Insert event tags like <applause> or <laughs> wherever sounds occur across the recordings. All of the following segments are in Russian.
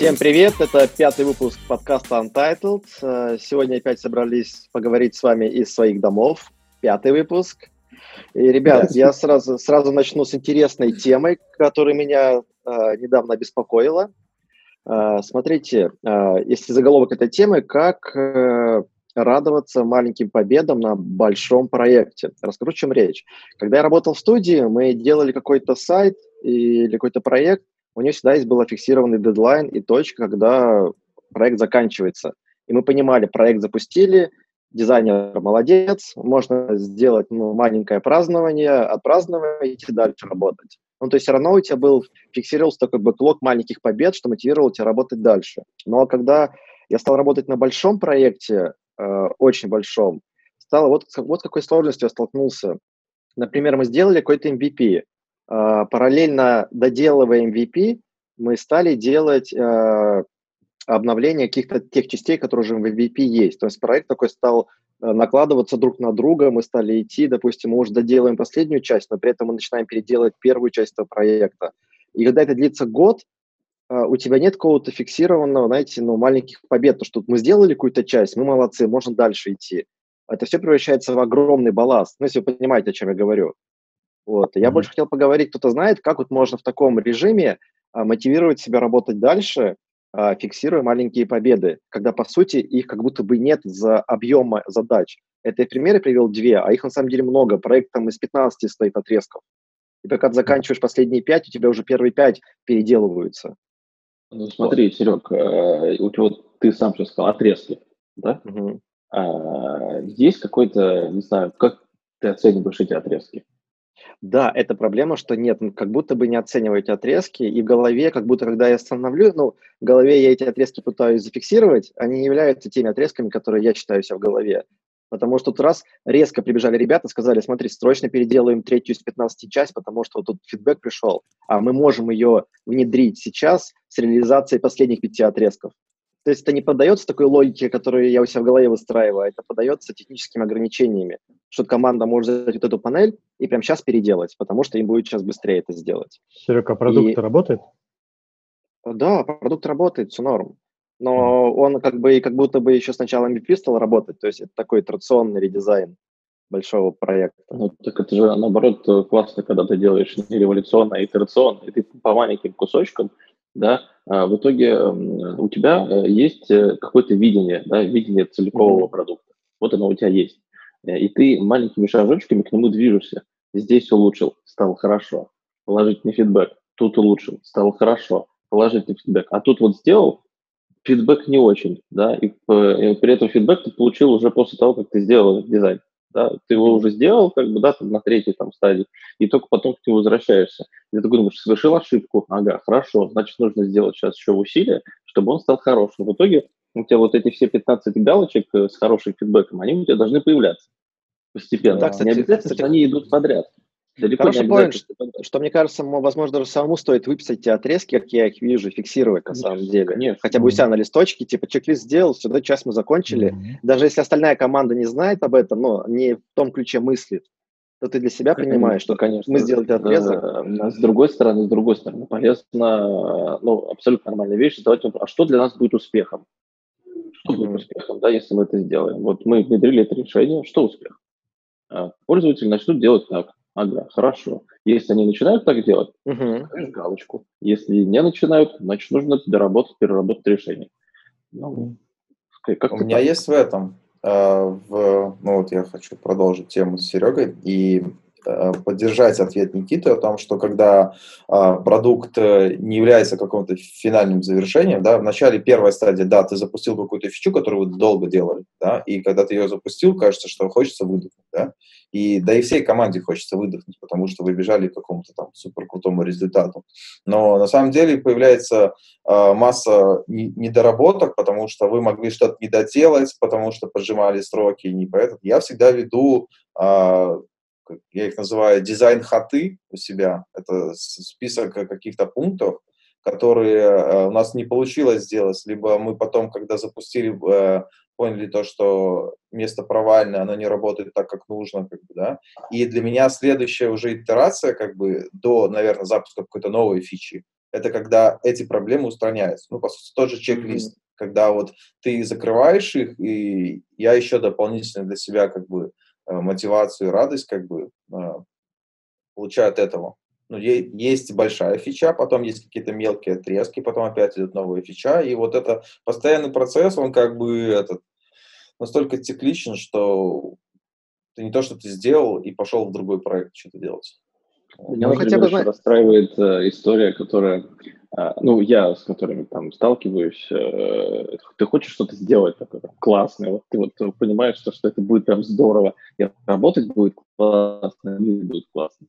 Всем привет, это пятый выпуск подкаста Untitled. Э, сегодня опять собрались поговорить с вами из своих домов. Пятый выпуск. И, ребят, я сразу, сразу начну с интересной темой, которая меня э, недавно беспокоила. Э, смотрите, э, если заголовок этой темы, как э, радоваться маленьким победам на большом проекте. Расскажу, о чем речь. Когда я работал в студии, мы делали какой-то сайт или какой-то проект, у нее всегда есть был фиксированный дедлайн и точка, когда проект заканчивается. И мы понимали, проект запустили, дизайнер молодец, можно сделать ну, маленькое празднование, отпраздновать и идти дальше работать. Ну, то есть все равно у тебя был, фиксировался такой бэклог маленьких побед, что мотивировал тебя работать дальше. Но когда я стал работать на большом проекте, э, очень большом, стало вот, вот какой сложностью я столкнулся. Например, мы сделали какой-то MVP, а, параллельно доделывая MVP, мы стали делать э, обновление каких-то тех частей, которые уже в MVP есть. То есть проект такой стал э, накладываться друг на друга, мы стали идти, допустим, мы уже доделаем последнюю часть, но при этом мы начинаем переделать первую часть этого проекта. И когда это длится год, у тебя нет какого-то фиксированного, знаете, ну, маленьких побед, то, что мы сделали какую-то часть, мы молодцы, можно дальше идти. Это все превращается в огромный балласт. Ну, если вы понимаете, о чем я говорю. Вот. Я mm-hmm. больше хотел поговорить, кто-то знает, как вот можно в таком режиме а, мотивировать себя работать дальше, а, фиксируя маленькие победы, когда, по сути, их как будто бы нет за объема задач. Это я примеры привел две, а их на самом деле много. Проект там из 15 стоит отрезков. И пока ты заканчиваешь последние пять, у тебя уже первые пять переделываются. Ну, смотри, вот. Серег, э, у тебя, ты сам сейчас сказал, отрезки, да? Угу. А, есть какой-то, не знаю, как ты оцениваешь эти отрезки? Да, это проблема, что нет, как будто бы не оцениваете отрезки, и в голове, как будто когда я остановлю, ну, в голове я эти отрезки пытаюсь зафиксировать, они не являются теми отрезками, которые я читаю себя в голове. Потому что тут раз резко прибежали ребята, сказали, смотри, срочно переделаем третью из 15 часть, потому что вот тут фидбэк пришел, а мы можем ее внедрить сейчас с реализацией последних пяти отрезков. То есть это не поддается такой логике, которую я у себя в голове выстраиваю, а это поддается техническими ограничениями, что команда может взять вот эту панель и прямо сейчас переделать, потому что им будет сейчас быстрее это сделать. Серега, а продукт и... работает? Да, продукт работает, все норм. Но он как бы как будто бы еще сначала MVP стал работать, то есть это такой традиционный редизайн большого проекта. Ну, так это же, наоборот, классно, когда ты делаешь не революционно, а итерационно, и ты по маленьким кусочкам да, а в итоге у тебя э, есть э, какое-то видение, да, видение целикового mm-hmm. продукта. Вот оно у тебя есть. Э, и ты маленькими шажочками к нему движешься. Здесь улучшил, стало хорошо. Положительный фидбэк. Тут улучшил, стало хорошо. Положительный фидбэк. А тут вот сделал, фидбэк не очень, да, и, и при этом фидбэк ты получил уже после того, как ты сделал дизайн да, ты его уже сделал, как бы, да, там, на третьей там стадии, и только потом к нему возвращаешься. И ты думаешь, совершил ошибку, ага, хорошо, значит, нужно сделать сейчас еще усилия, чтобы он стал хорошим. В итоге у тебя вот эти все 15 галочек э, с хорошим фидбэком, они у тебя должны появляться постепенно. Да, кстати, не обязательно, кстати, они идут подряд. Далеко Хороший point, что, что, мне кажется, возможно, даже самому стоит выписать те отрезки, как я их вижу, фиксировать на самом деле. Конечно. Хотя бы у себя на листочке, типа, чек-лист сделал, сюда часть мы закончили. Mm-hmm. Даже если остальная команда не знает об этом, но не в том ключе мыслит, то ты для себя конечно, понимаешь, что конечно, мы сделали отрезок. С другой стороны, с другой стороны, полезно, ну, абсолютно нормальная вещь, задавать вопрос, а что для нас будет успехом? Что будет успехом, да, если мы это сделаем? Вот мы внедрили это решение, что успех? А, пользователи начнут делать так Ага, хорошо. Если они начинают так делать, угу. ставишь галочку. Если не начинают, значит, нужно доработать, переработать решение. Ну, как У меня так? есть в этом, э, в, ну вот я хочу продолжить тему с Серегой, и поддержать ответ Никиты о том, что когда а, продукт э, не является каким-то финальным завершением, да, в начале первой стадии, да, ты запустил какую-то фичу, которую вы долго делали, да, и когда ты ее запустил, кажется, что хочется выдохнуть, да, и да и всей команде хочется выдохнуть, потому что вы бежали к какому-то там супер крутому результату. Но на самом деле появляется э, масса недоработок, потому что вы могли что-то не доделать, потому что поджимали сроки, и не поэтому. Я всегда веду э, я их называю дизайн-хаты у себя. Это список каких-то пунктов, которые э, у нас не получилось сделать, либо мы потом, когда запустили, э, поняли то, что место провальное, оно не работает так, как нужно, как бы, да. И для меня следующая уже итерация, как бы, до, наверное, запуска какой-то новой фичи, это когда эти проблемы устраняются. Ну, по сути, тот же чек-лист, mm-hmm. когда вот ты закрываешь их, и я еще дополнительно для себя как бы мотивацию и радость как бы э, получаю от этого. Ну, есть большая фича, потом есть какие-то мелкие отрезки, потом опять идет новая фича, и вот это постоянный процесс, он как бы этот, настолько цикличен, что ты не то, что ты сделал и пошел в другой проект что-то делать. Меня, ну, хотя бы расстраивает э, история, которая, э, ну, я с которыми там сталкиваюсь, э, ты хочешь что-то сделать такое классное, вот ты вот понимаешь, что, что это будет прям здорово, и работать будет классно, и будет классно.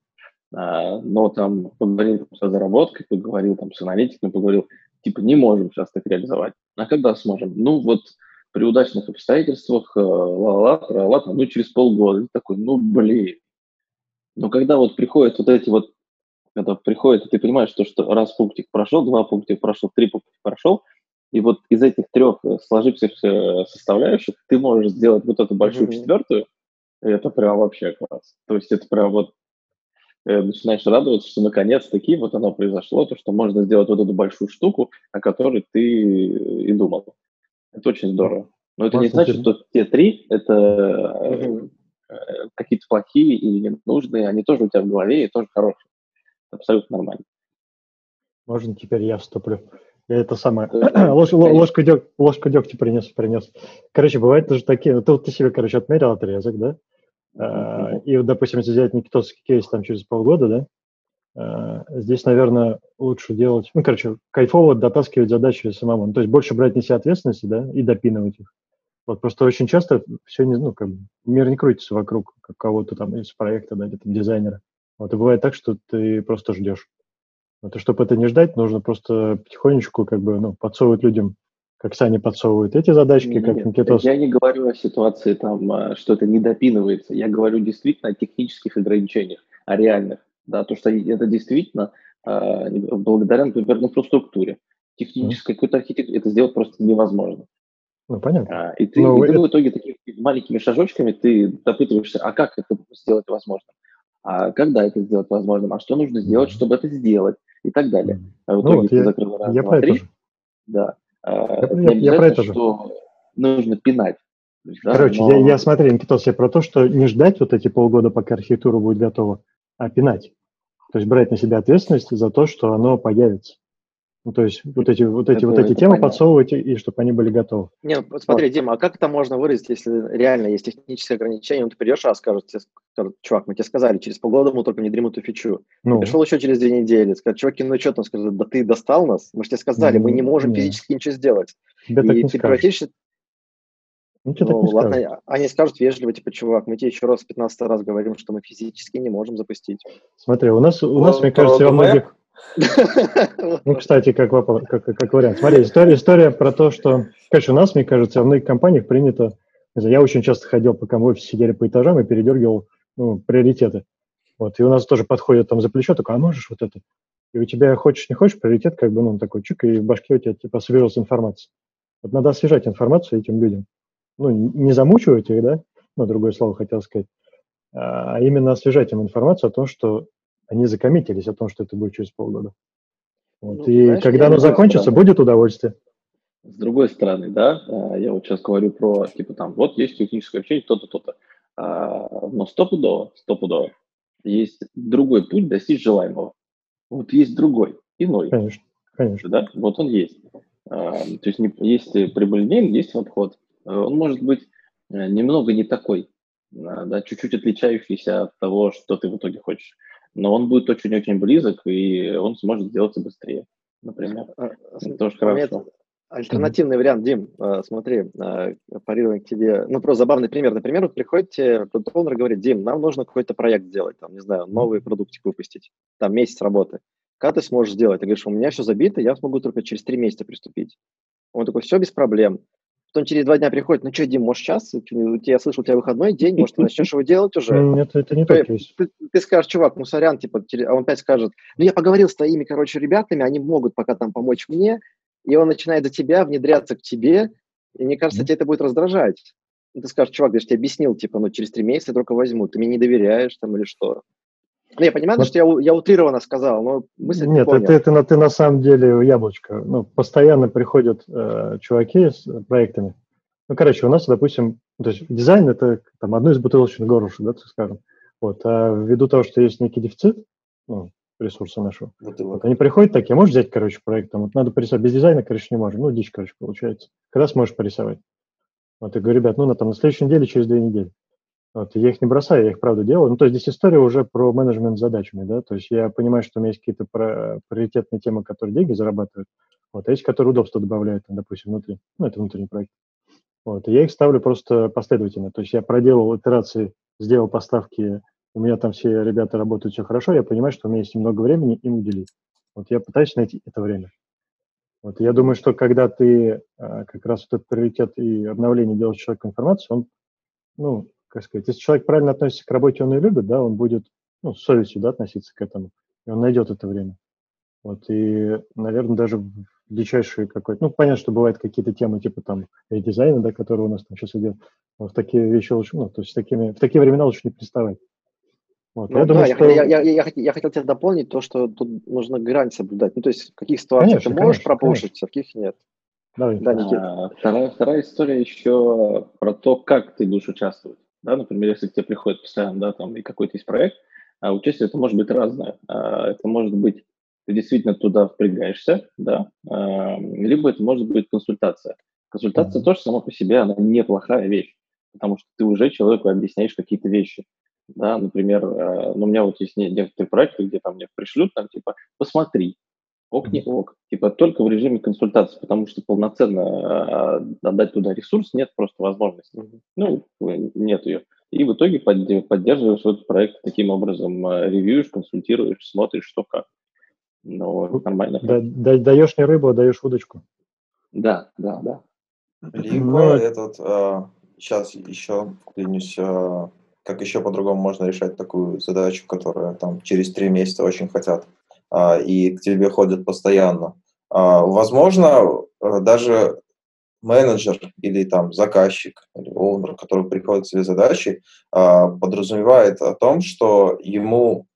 А, но там поговорил с разработкой, поговорил там с аналитиком, поговорил, типа, не можем сейчас так реализовать. А когда сможем? Ну, вот при удачных обстоятельствах, ла-ла-ла, ла ну, через полгода. И такой, ну, блин, но когда вот приходят вот эти вот, когда приходит, и ты понимаешь, что, что раз пунктик прошел, два пунктика прошел, три пунктика прошел, и вот из этих трех э, сложившихся составляющих ты можешь сделать вот эту большую mm-hmm. четвертую, это прям вообще класс. То есть это прям вот э, начинаешь радоваться, что наконец-таки вот оно произошло, то, что можно сделать вот эту большую штуку, о которой ты и думал. Это очень здорово. Но это Может, не значит, что те три — это mm-hmm Э, какие-то плохие или ненужные, они тоже у тебя в голове и тоже хорошие. Абсолютно нормально. Можно теперь я вступлю. Я это самое. <clears throat> Ложь, ложку, дёг, ложку дегтя принес, принес. Короче, бывает тоже такие. Ты, ты себе, короче, отмерил отрезок, да? Uh, и, допустим, если взять никитовский кейс там через полгода, да, uh, здесь, наверное, лучше делать, ну, короче, кайфово дотаскивать задачи самому. Ну, то есть больше брать на себя ответственности, да, и допинывать их. Вот просто очень часто все не, ну, как бы, мир не крутится вокруг кого-то там из проекта, да, там дизайнера. Вот и бывает так, что ты просто ждешь. Вот, и чтобы это не ждать, нужно просто потихонечку как бы, ну, подсовывать людям, как Сани подсовывают эти задачки, Нет, как Никитос. Я не говорю о ситуации там, а, что это не допинывается. Я говорю действительно о технических ограничениях, о реальных. Да, то, что это действительно э, благодаря, например, инфраструктуре. Технической mm. какой-то архитектуре это сделать просто невозможно. Ну, понятно. А, и ты, Но и ты это... в итоге такими маленькими шажочками ты допытываешься, а как это сделать возможным? А когда это сделать возможным? А что нужно сделать, чтобы это сделать? И так далее. А в ну итоге ну, вот ты я, закрыл раз, я два, про три. Это же. Да. А, я, я, я про это же. Что нужно пинать. Есть, да, Короче, но... я, я смотри, Никитос, я про то, что не ждать вот эти полгода, пока архитектура будет готова, а пинать. То есть брать на себя ответственность за то, что оно появится. Ну, то есть вот эти вот эти это, вот эти темы понятно. подсовывать и чтобы они были готовы. Не, ну, смотри, вот. Дима, а как это можно выразить, если реально есть технические ограничения? Ну, ты придешь раз, скажут, тебе, скажут, чувак, мы тебе сказали, через полгода мы только внедрим эту фичу. Ну. Пришел еще через две недели, скажут, чуваки, ну что там, скажут, да ты достал нас, мы же тебе сказали, ну, мы не можем нет. физически ничего сделать. Тебе и ты превратишься ну, ну ладно, скажут. они скажут вежливо, типа, чувак, мы тебе еще раз 15 раз говорим, что мы физически не можем запустить. Смотри, у нас, у нас, мне кажется, во многих, <laughs> ну, кстати, как, как, как вариант. Смотри, история, история про то, что, конечно, у нас, мне кажется, во многих компаниях принято, я очень часто ходил, пока мы в офисе сидели по этажам и передергивал ну, приоритеты. Вот, и у нас тоже подходят там за плечо, такой, а можешь вот это? И у тебя хочешь, не хочешь, приоритет как бы, ну, такой чик, и в башке у тебя типа освежился информация. Вот надо освежать информацию этим людям. Ну, не замучивать их, да, ну, другое слово хотел сказать, а именно освежать им информацию о том, что они закоммитились о том, что это будет через полгода. Вот. Ну, и знаешь, когда оно закончится, стороны, будет удовольствие. С другой стороны, да, а, я вот сейчас говорю про, типа там, вот есть техническое общение, то-то, то-то. А, но стопудово, стопудово, есть другой путь достичь желаемого. Вот есть другой, иной. Конечно, конечно. Да, вот он есть. А, то есть есть прямолинейный, есть обход. Он может быть э, немного не такой, да, чуть-чуть отличающийся от того, что ты в итоге хочешь но он будет очень-очень близок, и он сможет сделаться быстрее, например. А, Это тоже хорошо. Альтернативный вариант, Дим, а, смотри, а, парируем к тебе. Ну, просто забавный пример. Например, вот приходит тебе продукт и говорит, Дим, нам нужно какой-то проект сделать, там, не знаю, новый продуктик выпустить, там, месяц работы. Как ты сможешь сделать? Ты говоришь, у меня все забито, я смогу только через три месяца приступить. Он такой, все без проблем. Потом через два дня приходит, ну что, Дим, может, сейчас? Я слышал, у тебя выходной день, может, ты начнешь его делать уже? Нет, это не так есть. Ты, ты скажешь, чувак, ну, сорян, типа, а он опять скажет, ну, я поговорил с твоими, короче, ребятами, они могут пока там помочь мне, и он начинает за тебя внедряться к тебе, и мне кажется, mm-hmm. тебе это будет раздражать. ты скажешь, чувак, я же тебе объяснил, типа, ну, через три месяца я только возьму, ты мне не доверяешь там или что? Ну, я понимаю, вот. что я, я утрированно сказал, но мысль Нет, не ты, ты, ты на самом деле яблочко. Ну, постоянно приходят э, чуваки с проектами. Ну, короче, у нас, допустим, то есть дизайн – это там, одно из бутылочных горлышек, да, так скажем. Вот, а ввиду того, что есть некий дефицит, ну, ресурса нашего, вот, они приходят такие, можешь взять, короче, проект, там, вот надо порисовать, без дизайна, короче, не можем, ну, дичь, короче, получается. Когда сможешь порисовать? Вот, я говорю, ребят, ну, на, там, на следующей неделе, через две недели. Вот, я их не бросаю, я их, правда, делаю. Ну, то есть здесь история уже про менеджмент задачами, да, то есть я понимаю, что у меня есть какие-то приоритетные темы, которые деньги зарабатывают, вот, а есть, которые удобство добавляют, допустим, внутри, ну, это внутренний проект. Вот, и я их ставлю просто последовательно, то есть я проделал итерации, сделал поставки, у меня там все ребята работают, все хорошо, я понимаю, что у меня есть немного времени им уделить. Вот я пытаюсь найти это время. Вот я думаю, что когда ты а, как раз этот приоритет и обновление делаешь человеку информации, он, ну, как сказать, если человек правильно относится к работе, он ее любит, да, он будет, ну, с совестью, да, относиться к этому, и он найдет это время. Вот, и, наверное, даже в дичайшие какой-то, ну, понятно, что бывают какие-то темы типа там дизайна, да, которые у нас там сейчас идет, но в такие вещи лучше, ну, то есть такими, в такие времена лучше не приставать. Вот, ну, я, да, думаю, я, что... я, я, я, я хотел тебя дополнить то, что тут нужно грань соблюдать. Ну, то есть в каких ситуациях конечно, ты можешь пропушить, а в каких нет. Давай. Да, А, вторая, вторая история еще про то, как ты будешь участвовать. Да, например, если к тебе приходит постоянно, да, там и какой-то есть проект, а участие это может быть разное. А, это может быть ты действительно туда впрягаешься, да, а, либо это может быть консультация. Консультация mm-hmm. тоже сама по себе, она неплохая вещь, потому что ты уже человеку объясняешь какие-то вещи. Да, например, э, ну, у меня вот есть некоторые проекты, где там мне пришлют, там, типа, посмотри, ок, не ок, типа, только в режиме консультации, потому что полноценно э, отдать туда ресурс нет просто возможности. Ну, нет ее. И в итоге поддерживаешь этот проект таким образом, э, ревьюешь, консультируешь, смотришь, что как. Ну, нормально. Да, да, даешь не рыбу, а даешь удочку. Да, да, да. Либо ну, этот, э, сейчас еще вклинюсь, э, как еще по-другому можно решать такую задачу, которая там через три месяца очень хотят, э, и к тебе ходят постоянно. Э, возможно, э, даже менеджер или там заказчик или оунер, который приходит с этой задачей, э, подразумевает о том, что ему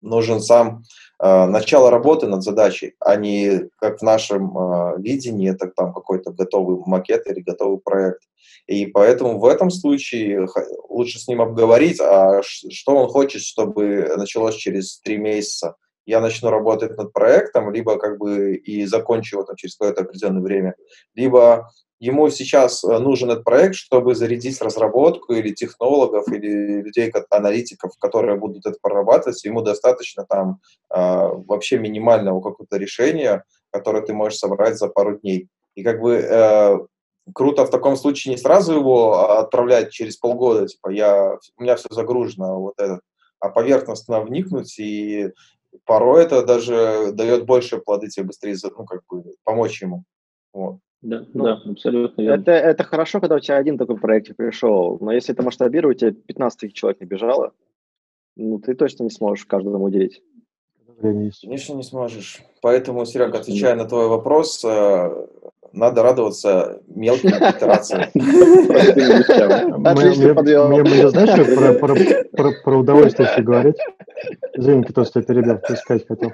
нужен сам начало работы над задачей, а не как в нашем э, видении, это там какой-то готовый макет или готовый проект. И поэтому в этом случае лучше с ним обговорить, а что он хочет, чтобы началось через три месяца. Я начну работать над проектом, либо как бы и закончу его там через какое-то определенное время, либо ему сейчас э, нужен этот проект, чтобы зарядить разработку или технологов, или людей, аналитиков, которые будут это прорабатывать. Ему достаточно там э, вообще минимального какого-то решения, которое ты можешь собрать за пару дней. И как бы э, круто в таком случае не сразу его отправлять через полгода, типа я, у меня все загружено, вот это, а поверхностно вникнуть, и порой это даже дает больше плоды тебе быстрее, ну, как бы помочь ему. Вот. Да, ну, да, абсолютно верно. Это, это хорошо, когда у тебя один такой проект пришел, но если это масштабировать, тебе 15 человек не бежало, ну, ты точно не сможешь каждому уделить. Конечно, не сможешь. Поэтому, Серега, отвечая на твой вопрос, э, надо радоваться мелким <laughs> итерациям. Мне, знаешь, про удовольствие все говорить? Извини, кто, кстати, ребят, ты сказать хотел.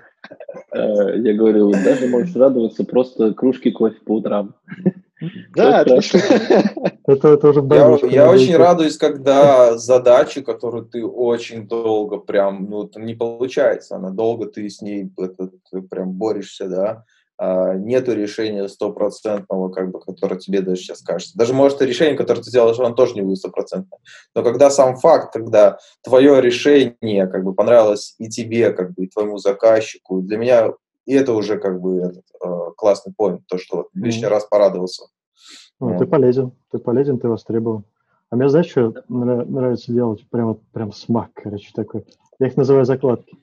Э, я говорю, даже можешь радоваться просто кружки кофе по утрам. Да. Это, это уже я, я очень радуюсь, когда задача, которую ты очень долго прям, ну, не получается, она долго ты с ней это, ты прям борешься, да, а, нету решения стопроцентного, как бы, которое тебе даже сейчас кажется. Даже, может, и решение, которое ты делаешь, оно тоже не будет стопроцентное. Но когда сам факт, когда твое решение, как бы, понравилось и тебе, как бы, и твоему заказчику, для меня и это уже, как бы, этот, э, классный поинт, то, что лишний mm-hmm. раз порадовался. Ну, вот. Ты полезен, ты полезен, ты востребован. А мне, знаешь, что нравится делать? Прям, прям смак, короче, такой. Я их называю закладки.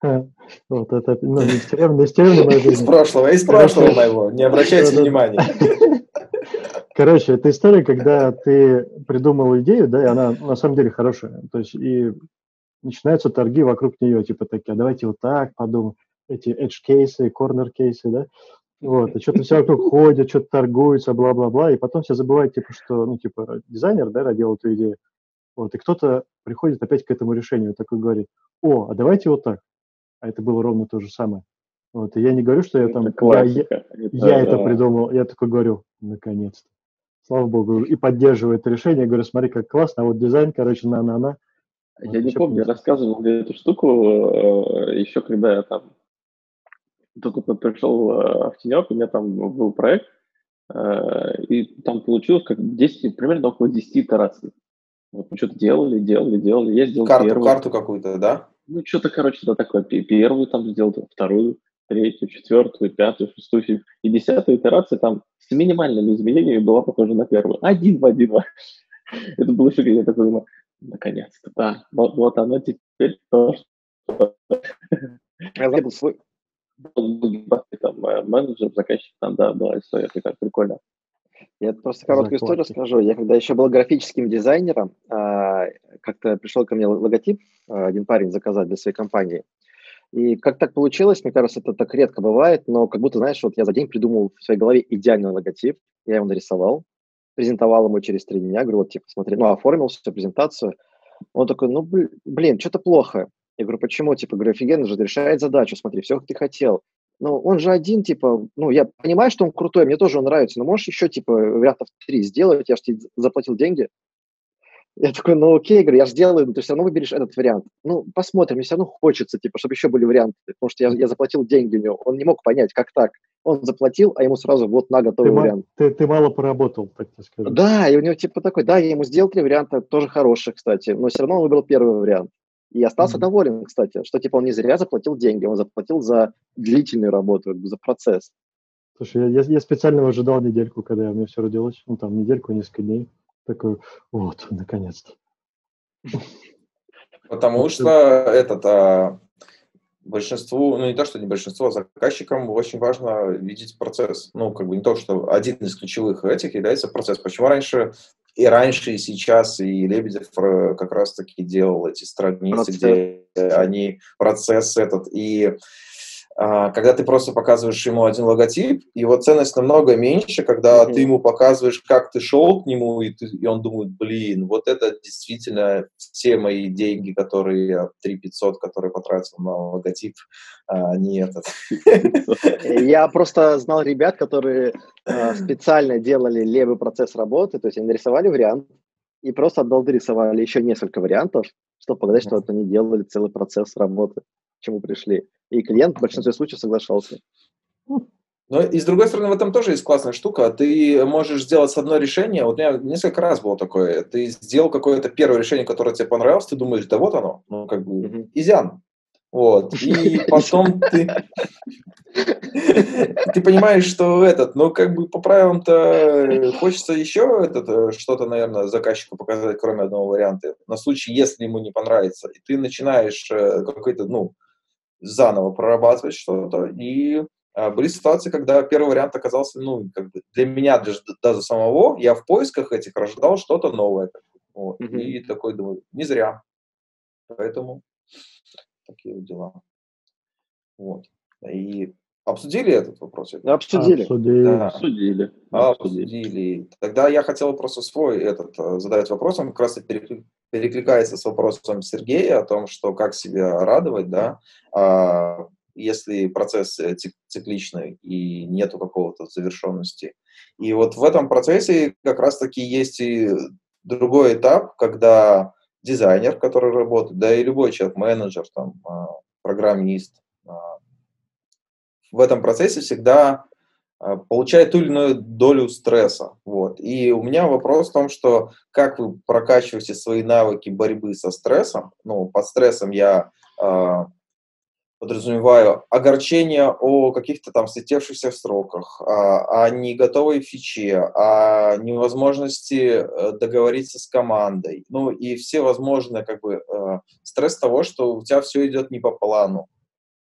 <laughs> Вот это, ну, из тюремной, из тюремной Из прошлого, из прошлого моего, не обращайте внимания. <laughs> Короче, это история, когда ты придумал идею, да, и она на самом деле хорошая. То есть и начинаются торги вокруг нее, типа такие, а давайте вот так подумаем, эти edge-кейсы, corner-кейсы, да, вот, и что-то все вокруг <laughs> ходят, что-то торгуются, бла-бла-бла, и потом все забывают, типа, что, ну, типа, дизайнер, да, родил эту идею, вот, и кто-то приходит опять к этому решению, такой говорит, о, а давайте вот так. А это было ровно то же самое. Вот, и я не говорю, что я там, я, я, это, я это придумал, я такой говорю, наконец-то. Слава богу, и поддерживаю это решение, я говорю, смотри, как классно, а вот дизайн, короче, на-на-на. Я не помню, я рассказывал эту штуку э, еще, когда я там только пришел э, в Тенек, у меня там был проект, э, и там получилось как 10, примерно около 10 итераций. Вот мы что-то делали, делали, делали. Я сделал карту, первую. Карту какую-то, да? Ну, что-то, короче, да, такое. Первую там сделал, вторую, третью, четвертую, пятую, шестую. И десятая итерация там с минимальными изменениями была похожа на первую. Один в один. <laughs> Это было еще, я такой думаю, наконец-то, да, вот, вот оно теперь то, что... Я забыл свой, там, э, менеджер, заказчик, там, да, была история такая прикольная. Я просто короткую историю расскажу. Я когда еще был графическим дизайнером, а, как-то пришел ко мне логотип, а, один парень заказать для своей компании. И как так получилось, мне кажется, это так редко бывает, но как будто, знаешь, вот я за день придумал в своей голове идеальный логотип, я его нарисовал, презентовал ему через три дня, говорю, вот, типа, смотри, ну, оформил всю презентацию. Он такой, ну, блин, что-то плохо. Я говорю, почему? Типа, говорю, офигенно же, решает задачу, смотри, все, как ты хотел. Ну, он же один, типа, ну, я понимаю, что он крутой, мне тоже он нравится, но можешь еще, типа, вариантов три сделать, я же тебе заплатил деньги. Я такой, ну окей, говорю, я же сделаю, но ты все равно выберешь этот вариант. Ну, посмотрим, мне все равно хочется, типа, чтобы еще были варианты, потому что я, я заплатил деньги у него. Он не мог понять, как так. Он заплатил, а ему сразу вот на готовый ты вариант. Ты, ты мало поработал, так тебе скажу. Да, и у него типа такой, да, я ему сделал три варианта, тоже хороших, кстати, но все равно он выбрал первый вариант. И остался mm-hmm. доволен, кстати, что типа он не зря заплатил деньги, он заплатил за длительную работу, за процесс. Слушай, я, я специально ожидал недельку, когда у меня все родилось, ну там недельку, несколько дней. Такой, вот, наконец-то. <laughs> Потому что этот, а, большинству, ну не то, что не большинству, а заказчикам очень важно видеть процесс. Ну, как бы не то, что один из ключевых этих является процесс. Почему раньше и раньше, и сейчас, и Лебедев э, как раз-таки делал эти страницы, процесс. где они процесс этот, и когда ты просто показываешь ему один логотип, его ценность намного меньше, когда mm-hmm. ты ему показываешь, как ты шел к нему, и, ты, и он думает, блин, вот это действительно все мои деньги, которые я, 3 500, которые потратил на логотип, а не этот. Я <laughs> просто знал ребят, которые а, специально делали левый процесс работы, то есть они нарисовали вариант, и просто от балды рисовали еще несколько вариантов, чтобы показать, что это они делали целый процесс работы, к чему пришли. И клиент в большинстве случаев соглашался. Но и с другой стороны, в этом тоже есть классная штука. Ты можешь сделать одно решение. Вот у меня несколько раз было такое. Ты сделал какое-то первое решение, которое тебе понравилось, ты думаешь, да вот оно, ну как бы mm-hmm. изян. Вот. <laughs> И потом ты, <laughs> ты понимаешь, что этот, ну, как бы по правилам-то хочется еще этот, э, что-то, наверное, заказчику показать, кроме одного варианта, на случай, если ему не понравится. И ты начинаешь э, какой-то, ну, заново прорабатывать что-то. И а, были ситуации, когда первый вариант оказался, ну, как бы для меня даже, даже самого, я в поисках этих ожидал что-то новое. Вот. Mm-hmm. И такой думаю, не зря. Поэтому такие вот дела. Вот. И обсудили этот вопрос? Обсудили. Обсудили. Да. Обсудили. Обсудили. Тогда я хотел просто свой этот э, задать вопрос. Он как раз и перекликается с вопросом Сергея о том, что как себя радовать, да, а, если процесс э, цикличный и нету какого-то завершенности. И вот в этом процессе как раз-таки есть и другой этап, когда дизайнер, который работает, да и любой человек, менеджер, там, а, программист, а, в этом процессе всегда получает ту или иную долю стресса. Вот. И у меня вопрос в том, что как вы прокачиваете свои навыки борьбы со стрессом, ну, под стрессом я э, подразумеваю огорчение о каких-то там слетевшихся сроках, о, о не готовой фиче, о невозможности э, договориться с командой, ну и все возможные как бы э, стресс того, что у тебя все идет не по плану.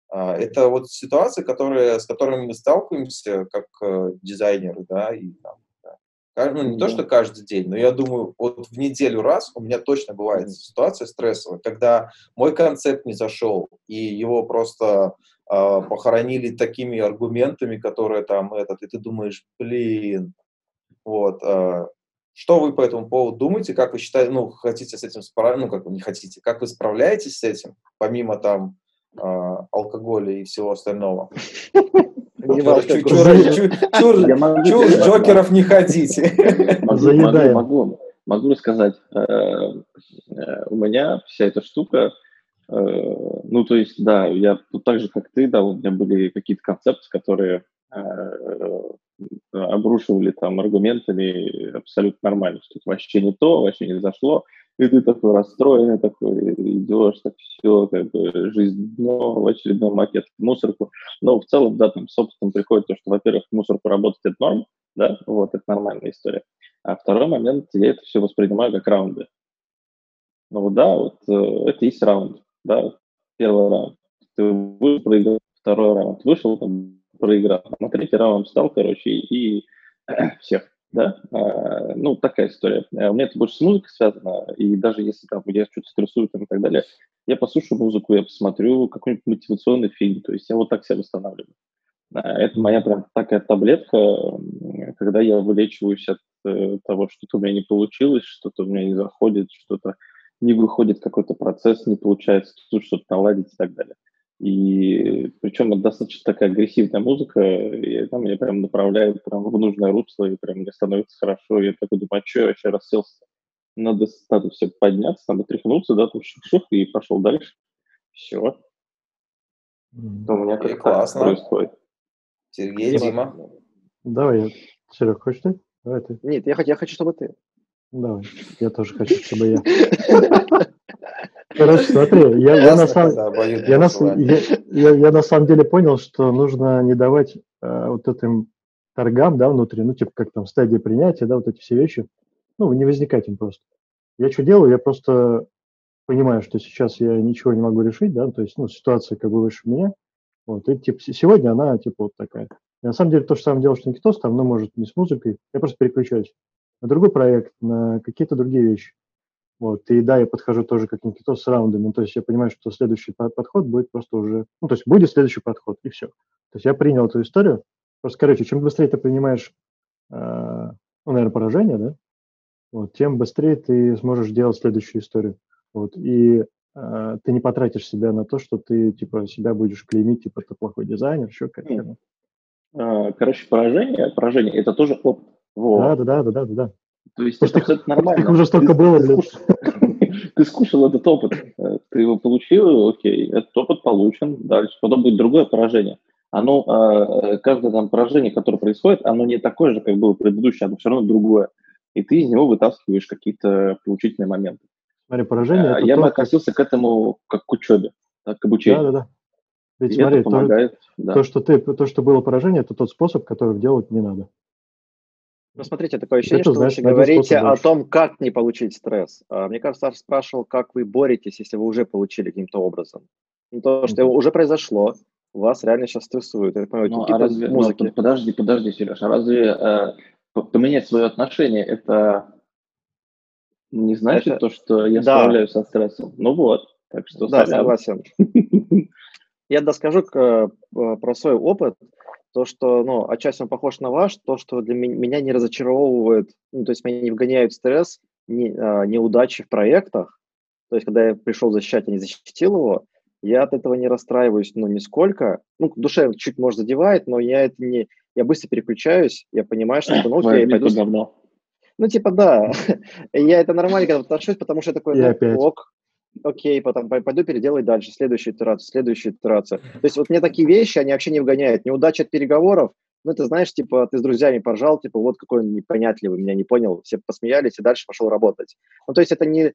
А, это вот ситуации, которые, с которыми мы сталкиваемся как э, дизайнеры, да, и там, да. ну, не то, что каждый день, но я думаю, вот в неделю раз у меня точно бывает ситуация стрессовая, когда мой концепт не зашел, и его просто э, похоронили такими аргументами, которые там этот, и ты думаешь, блин, вот, э, что вы по этому поводу думаете, как вы считаете, ну, хотите с этим справиться, ну, как вы не хотите, как вы справляетесь с этим, помимо там алкоголя и всего остального? Чур Джокеров не хотите. Могу могу рассказать. Э, э, у меня вся эта штука, э, ну, то есть, да, я так же, как ты, да, у меня были какие-то концепты, которые обрушивали там аргументами абсолютно нормально, что это вообще не то, вообще не зашло, и ты такой расстроенный, такой идешь, так все, как бы жизнь дно, в очередной макет в мусорку. Но в целом, да, там с опытом приходит то, что, во-первых, мусорку работать это норм, да, вот, это нормальная история. А второй момент, я это все воспринимаю как раунды. Ну да, вот э, это есть раунд, да, первый раунд. Ты вышел, проиграл, второй раунд вышел, там, проиграл, на третий раунд встал, короче, и <clears throat> всех, да. А, ну, такая история. А у меня это больше с музыкой связано, и даже если там я что-то стрессую там, и так далее, я послушаю музыку, я посмотрю какой-нибудь мотивационный фильм, то есть я вот так себя восстанавливаю. А, это моя прям такая таблетка, когда я вылечиваюсь от э, того, что-то у меня не получилось, что-то у меня не заходит, что-то не выходит какой-то процесс, не получается тут что-то наладить и так далее. И причем это достаточно такая агрессивная музыка, и она меня прям направляет прям в нужное русло, и прям мне становится хорошо. И я такой думаю, а что я вообще расселся? Надо, надо все подняться, надо тряхнуться, да, там шух-шух, и пошел дальше. Все. Mm-hmm. У меня как классно происходит. Сергей, Дима. Давай, Серег, хочешь ты? Давай ты. Нет, я, хочу, я хочу, чтобы ты. Давай, я тоже хочу, чтобы я. <laughs> Короче, <laughs> смотри, я, я, на самом, я, на, я, я, я на самом деле понял, что нужно не давать э, вот этим торгам, да, внутри, ну, типа, как там, стадия принятия, да, вот эти все вещи, ну, не возникать им просто. Я что делаю? Я просто понимаю, что сейчас я ничего не могу решить, да, то есть, ну, ситуация как бы выше меня, вот, и, типа, сегодня она, типа, вот такая. И на самом деле то же самое дело, что Никитос, там, ну, может, не с музыкой, я просто переключаюсь на другой проект, на какие-то другие вещи. Вот, и да, я подхожу тоже как Никитос с раундами, то есть я понимаю, что следующий подход будет просто уже, ну, то есть будет следующий подход, и все. То есть я принял эту историю, просто, короче, чем быстрее ты принимаешь, э, ну, наверное, поражение, да, вот, тем быстрее ты сможешь делать следующую историю. Вот, и а, ты не потратишь себя на то, что ты, типа, себя будешь клеймить, типа, ты плохой дизайнер, еще как-то. А, короче, поражение, поражение – это тоже опыт. Вот. Да, да, да, да, да, да. То есть это, это нормально. Уже столько было, блин. <laughs> Ты скушал этот опыт, э, ты его получил, окей, этот опыт получен, дальше потом будет другое поражение. Оно, а, каждое там поражение, которое происходит, оно не такое же, как было предыдущее, оно все равно другое. И ты из него вытаскиваешь какие-то поучительные моменты. Смотри, поражение... А, я бы относился к этому как к учебе, как к обучению. Да, да, да. Ведь и смотри, помогает, то, да. то, что ты, то, что было поражение, это тот способ, который делать не надо. Ну, смотрите, такое ощущение, это, что значит, вы говорите о том, как не получить стресс. А, мне кажется, Саша спрашивал, как вы боретесь, если вы уже получили каким-то образом. Ну, то, что mm-hmm. уже произошло, вас реально сейчас стрессует. Я понимаю, ну, а разве, музыки. Ну, подожди, подожди, Сереж, а разве э, поменять свое отношение это не значит это... то, что я да. справляюсь со стрессом. Ну вот, так что Да, согласен. <laughs> Я доскажу э, про свой опыт. То, что, ну, отчасти он похож на ваш, то, что для меня не разочаровывает, ну, то есть меня не вгоняют в стресс не, а, неудачи в проектах. То есть, когда я пришел защищать, а не защитил его, я от этого не расстраиваюсь, ну, нисколько. Ну, душе чуть, может, задевает, но я это не... Я быстро переключаюсь, я понимаю, что это, ну, окей, я пойду... Говно. Ну, типа, да, <laughs> я это нормально когда отношусь, потому что я такой, ну, ок, окей, потом пойду переделать дальше, следующую итерацию, следующую итерацию. То есть вот мне такие вещи, они вообще не вгоняют. Неудача от переговоров, ну, ты знаешь, типа, ты с друзьями поржал, типа, вот какой он непонятливый, меня не понял, все посмеялись и дальше пошел работать. Ну, то есть это не,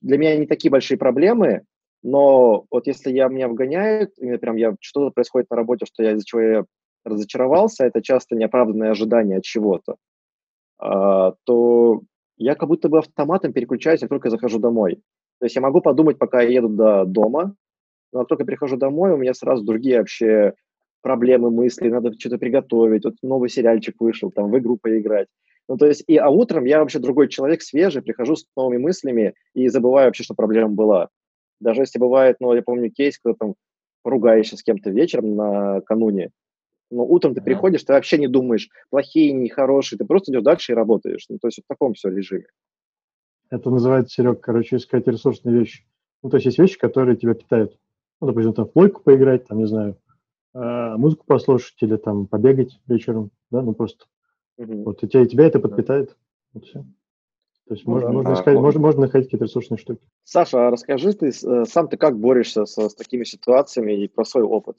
для меня не такие большие проблемы, но вот если я меня вгоняют, именно прям я что-то происходит на работе, что я из-за чего я разочаровался, это часто неоправданное ожидание от чего-то. А, то я как будто бы автоматом переключаюсь, как только захожу домой. То есть я могу подумать, пока я еду до дома, но как только прихожу домой, у меня сразу другие вообще проблемы, мысли, надо что-то приготовить, вот новый сериальчик вышел, там в игру поиграть. Ну, то есть, и, а утром я вообще другой человек, свежий, прихожу с новыми мыслями и забываю вообще, что проблема была. Даже если бывает, ну, я помню кейс, когда там поругаешься с кем-то вечером накануне, Но утром ты приходишь, ты вообще не думаешь, плохие, нехорошие, ты просто идешь дальше и работаешь. Ну, то есть в таком все режиме. Это называется, Серег, короче, искать ресурсные вещи. Ну, то есть есть вещи, которые тебя питают. Ну, допустим, там в плойку поиграть, там, не знаю, э, музыку послушать или там побегать вечером, да, ну просто. Uh-huh. Вот и тебя, и тебя это подпитает. Вот все. То есть ну, можно, можно, искать, можно, можно находить какие-то ресурсные штуки. Саша, а расскажи ты э, сам ты как борешься с, с такими ситуациями и про свой опыт?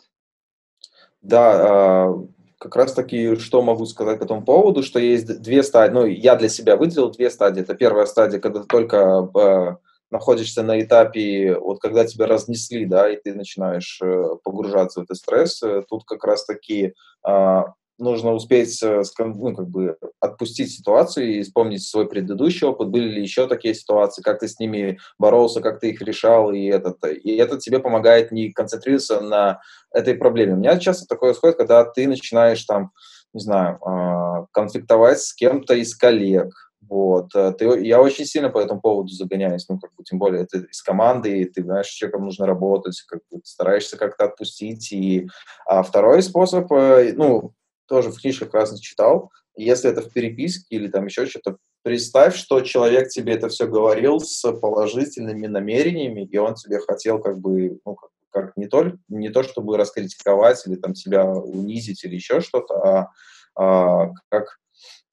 Да, а, как раз таки, что могу сказать по этому поводу, что есть две стадии, ну, я для себя выделил две стадии. Это первая стадия, когда ты только э, находишься на этапе, вот когда тебя разнесли, да, и ты начинаешь э, погружаться в этот стресс, тут как раз таки а, нужно успеть э, ну, как бы отпустить ситуацию и вспомнить свой предыдущий опыт, были ли еще такие ситуации, как ты с ними боролся, как ты их решал, и, этот, и это тебе помогает не концентрироваться на этой проблеме. У меня часто такое происходит, когда ты начинаешь там, не знаю, а, конфликтовать с кем-то из коллег, вот. Э, ты, я очень сильно по этому поводу загоняюсь, ну, как бы, тем более, ты из команды, и ты знаешь, с человеком нужно работать, как бы, стараешься как-то отпустить. И а второй способ, э, ну, тоже в книжках разных читал, если это в переписке или там еще что-то, представь, что человек тебе это все говорил с положительными намерениями, и он тебе хотел как бы, ну, как, как не, то, не то, чтобы раскритиковать или там тебя унизить или еще что-то, а, а как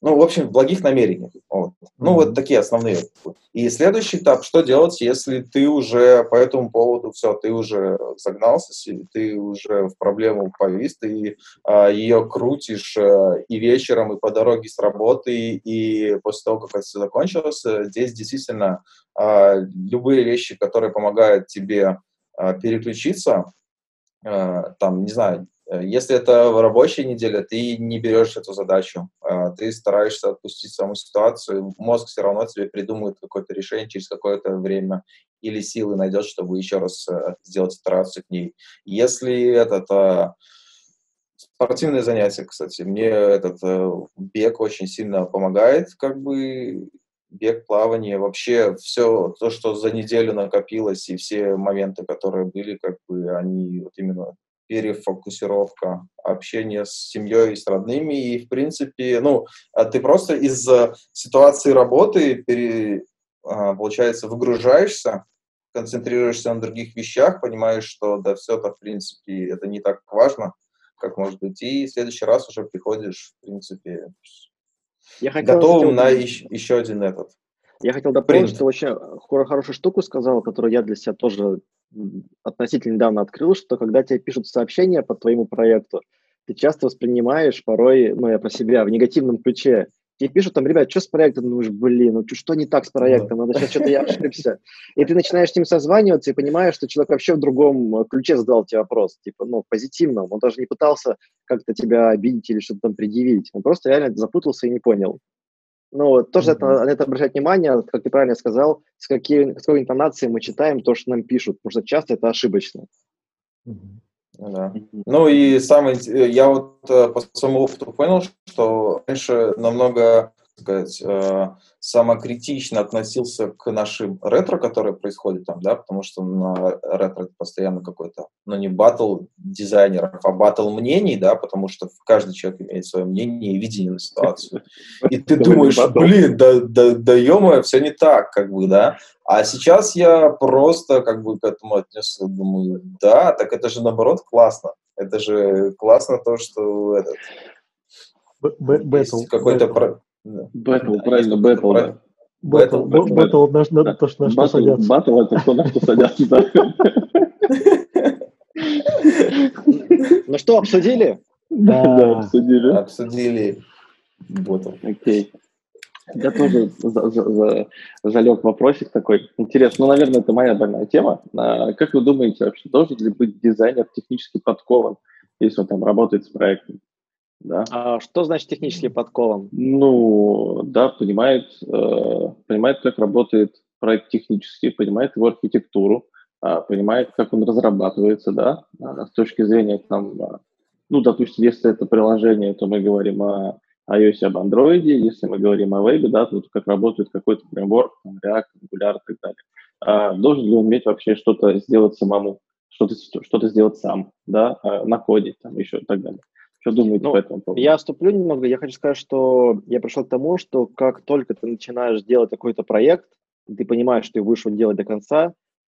ну, в общем, благих намерений. Вот. Ну, вот такие основные. И следующий этап, что делать, если ты уже по этому поводу, все, ты уже загнался, ты уже в проблему повис, ты а, ее крутишь а, и вечером, и по дороге с работы, и после того, как это все закончилось, здесь действительно а, любые вещи, которые помогают тебе а, переключиться, а, там, не знаю, Э, если это в рабочей неделе, ты не берешь эту задачу, а, ты стараешься отпустить саму ситуацию, мозг все равно тебе придумает какое-то решение через какое-то время или силы найдет, чтобы еще раз э, сделать итерацию к ней. Если этот э, спортивное занятие, кстати, мне этот бег очень сильно помогает, как бы бег, плавание, вообще все то, что за неделю накопилось, и все моменты, которые были, как бы они вот именно перефокусировка, общение с семьей и с родными, и, в принципе, ну, а ты просто из ситуации работы, пере, а, получается, выгружаешься, концентрируешься на других вещах, понимаешь, что да, все это, в принципе, это не так важно, как может быть, и в следующий раз уже приходишь, в принципе, Я готовым на еще, еще один этот. Я хотел дополнить, что очень хорошую штуку сказал, которую я для себя тоже относительно недавно открыл, что когда тебе пишут сообщения по твоему проекту, ты часто воспринимаешь порой, ну, я про себя, в негативном ключе. Тебе пишут там, ребят, что с проектом? Ну, уж, блин, ну что не так с проектом? Надо сейчас что-то я ошибся. И ты начинаешь с ним созваниваться и понимаешь, что человек вообще в другом э, ключе задал тебе вопрос, типа, ну, позитивном. Он даже не пытался как-то тебя обидеть или что-то там предъявить. Он просто реально запутался и не понял. Ну, тоже mm-hmm. это, на это обращать внимание, как ты правильно сказал, с, какие, с какой интонацией мы читаем то, что нам пишут, потому что часто это ошибочно. Mm-hmm. Да. Ну и самое, я вот э, по своему опыту понял, что раньше намного сказать, э, самокритично относился к нашим ретро, которые происходят там, да, потому что на ретро это постоянно какой-то, ну, не батл дизайнеров, а батл мнений, да, потому что каждый человек имеет свое мнение и видение на ситуацию. И ты думаешь, блин, да, да, да ё все не так, как бы, да. А сейчас я просто как бы к этому отнесся, думаю, да, так это же наоборот классно. Это же классно то, что этот, Бэтл. Какой-то Бэтл, правильно, бэтл, да. Бэтл, бэтл, на то, что на что садятся. Бэтл, это кто на что садятся, да. Ну что, обсудили? Да, обсудили. Обсудили. Бэтл. Окей. Я тоже за, за, за, залег вопросик такой. Интересно, ну, наверное, это моя больная тема. А, как вы думаете, вообще должен ли быть дизайнер технически подкован, если он там работает с проектом? Да. А что значит технически подкован? Ну, да, понимает, э, понимает, как работает проект технически, понимает его архитектуру, э, понимает, как он разрабатывается, да, э, с точки зрения, там, э, ну, допустим, если это приложение, то мы говорим о iOS, об Android, если мы говорим о вебе, да, то как работает какой-то фреймворк, там, React, Angular и так далее. А должен ли он уметь вообще что-то сделать самому, что-то что сделать сам, да, на коде, там, еще и так далее. Что думаете ну, по этому поводу? Я вступлю немного. Я хочу сказать, что я пришел к тому, что как только ты начинаешь делать какой-то проект, ты понимаешь, что ты будешь его делать до конца,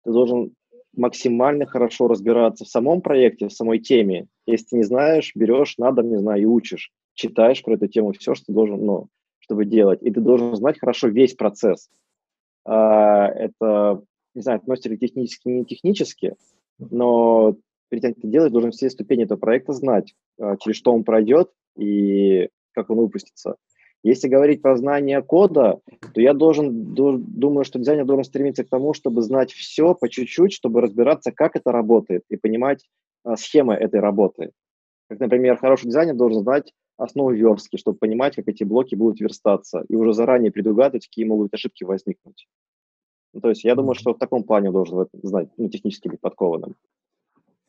ты должен максимально хорошо разбираться в самом проекте, в самой теме. Если ты не знаешь, берешь на дом, не знаю, и учишь, читаешь про эту тему все, что ты должен, ну, чтобы делать. И ты должен знать хорошо весь процесс. А, это, не знаю, относится ли технически, не технически, но перед тем, как ты делаешь, должен все ступени этого проекта знать, через что он пройдет и как он выпустится. Если говорить про знание кода, то я должен, думаю, что дизайнер должен стремиться к тому, чтобы знать все по чуть-чуть, чтобы разбираться, как это работает, и понимать а, схемы этой работы. Как, например, хороший дизайнер должен знать основу верстки, чтобы понимать, как эти блоки будут верстаться, и уже заранее предугадывать, какие могут ошибки возникнуть. Ну, то есть я думаю, что в таком плане должен знать, ну, технически быть подкованным.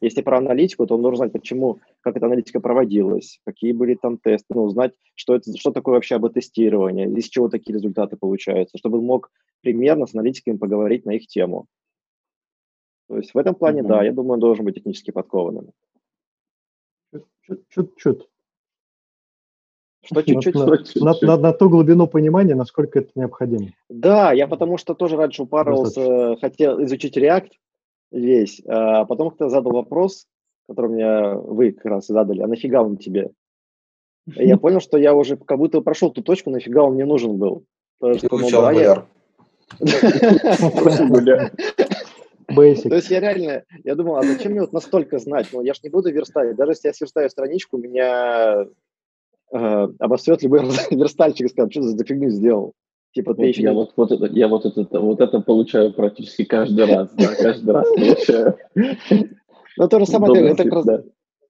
Если про аналитику, то он должен знать, почему, как эта аналитика проводилась, какие были там тесты, ну, узнать, что, это, что такое вообще АБ-тестирование, из чего такие результаты получаются, чтобы он мог примерно с аналитиками поговорить на их тему. То есть в этом плане, mm-hmm. да, я думаю, он должен быть технически подкованным. Чуть-чуть. Что чуть-чуть? На, на, на, на ту глубину понимания, насколько это необходимо. Да, я потому что тоже раньше упарывался, хотел изучить React, весь. А потом кто задал вопрос, который мне вы как раз задали, а нафига он тебе? И я понял, что я уже как будто прошел ту точку, нафига он мне нужен был. Потому что, ну, да, я... <laughs> Basic. То есть я реально, я думал, а зачем мне вот настолько знать? Ну, я же не буду верстать. Даже если я сверстаю страничку, меня э, обострет любой <laughs> верстальщик и скажет, что ты за фигню сделал. Типа ты вот еще... Я вот, вот, это, я вот, это, вот это получаю практически каждый раз, да, каждый раз получаю. Ну, то же самое, это, как раз,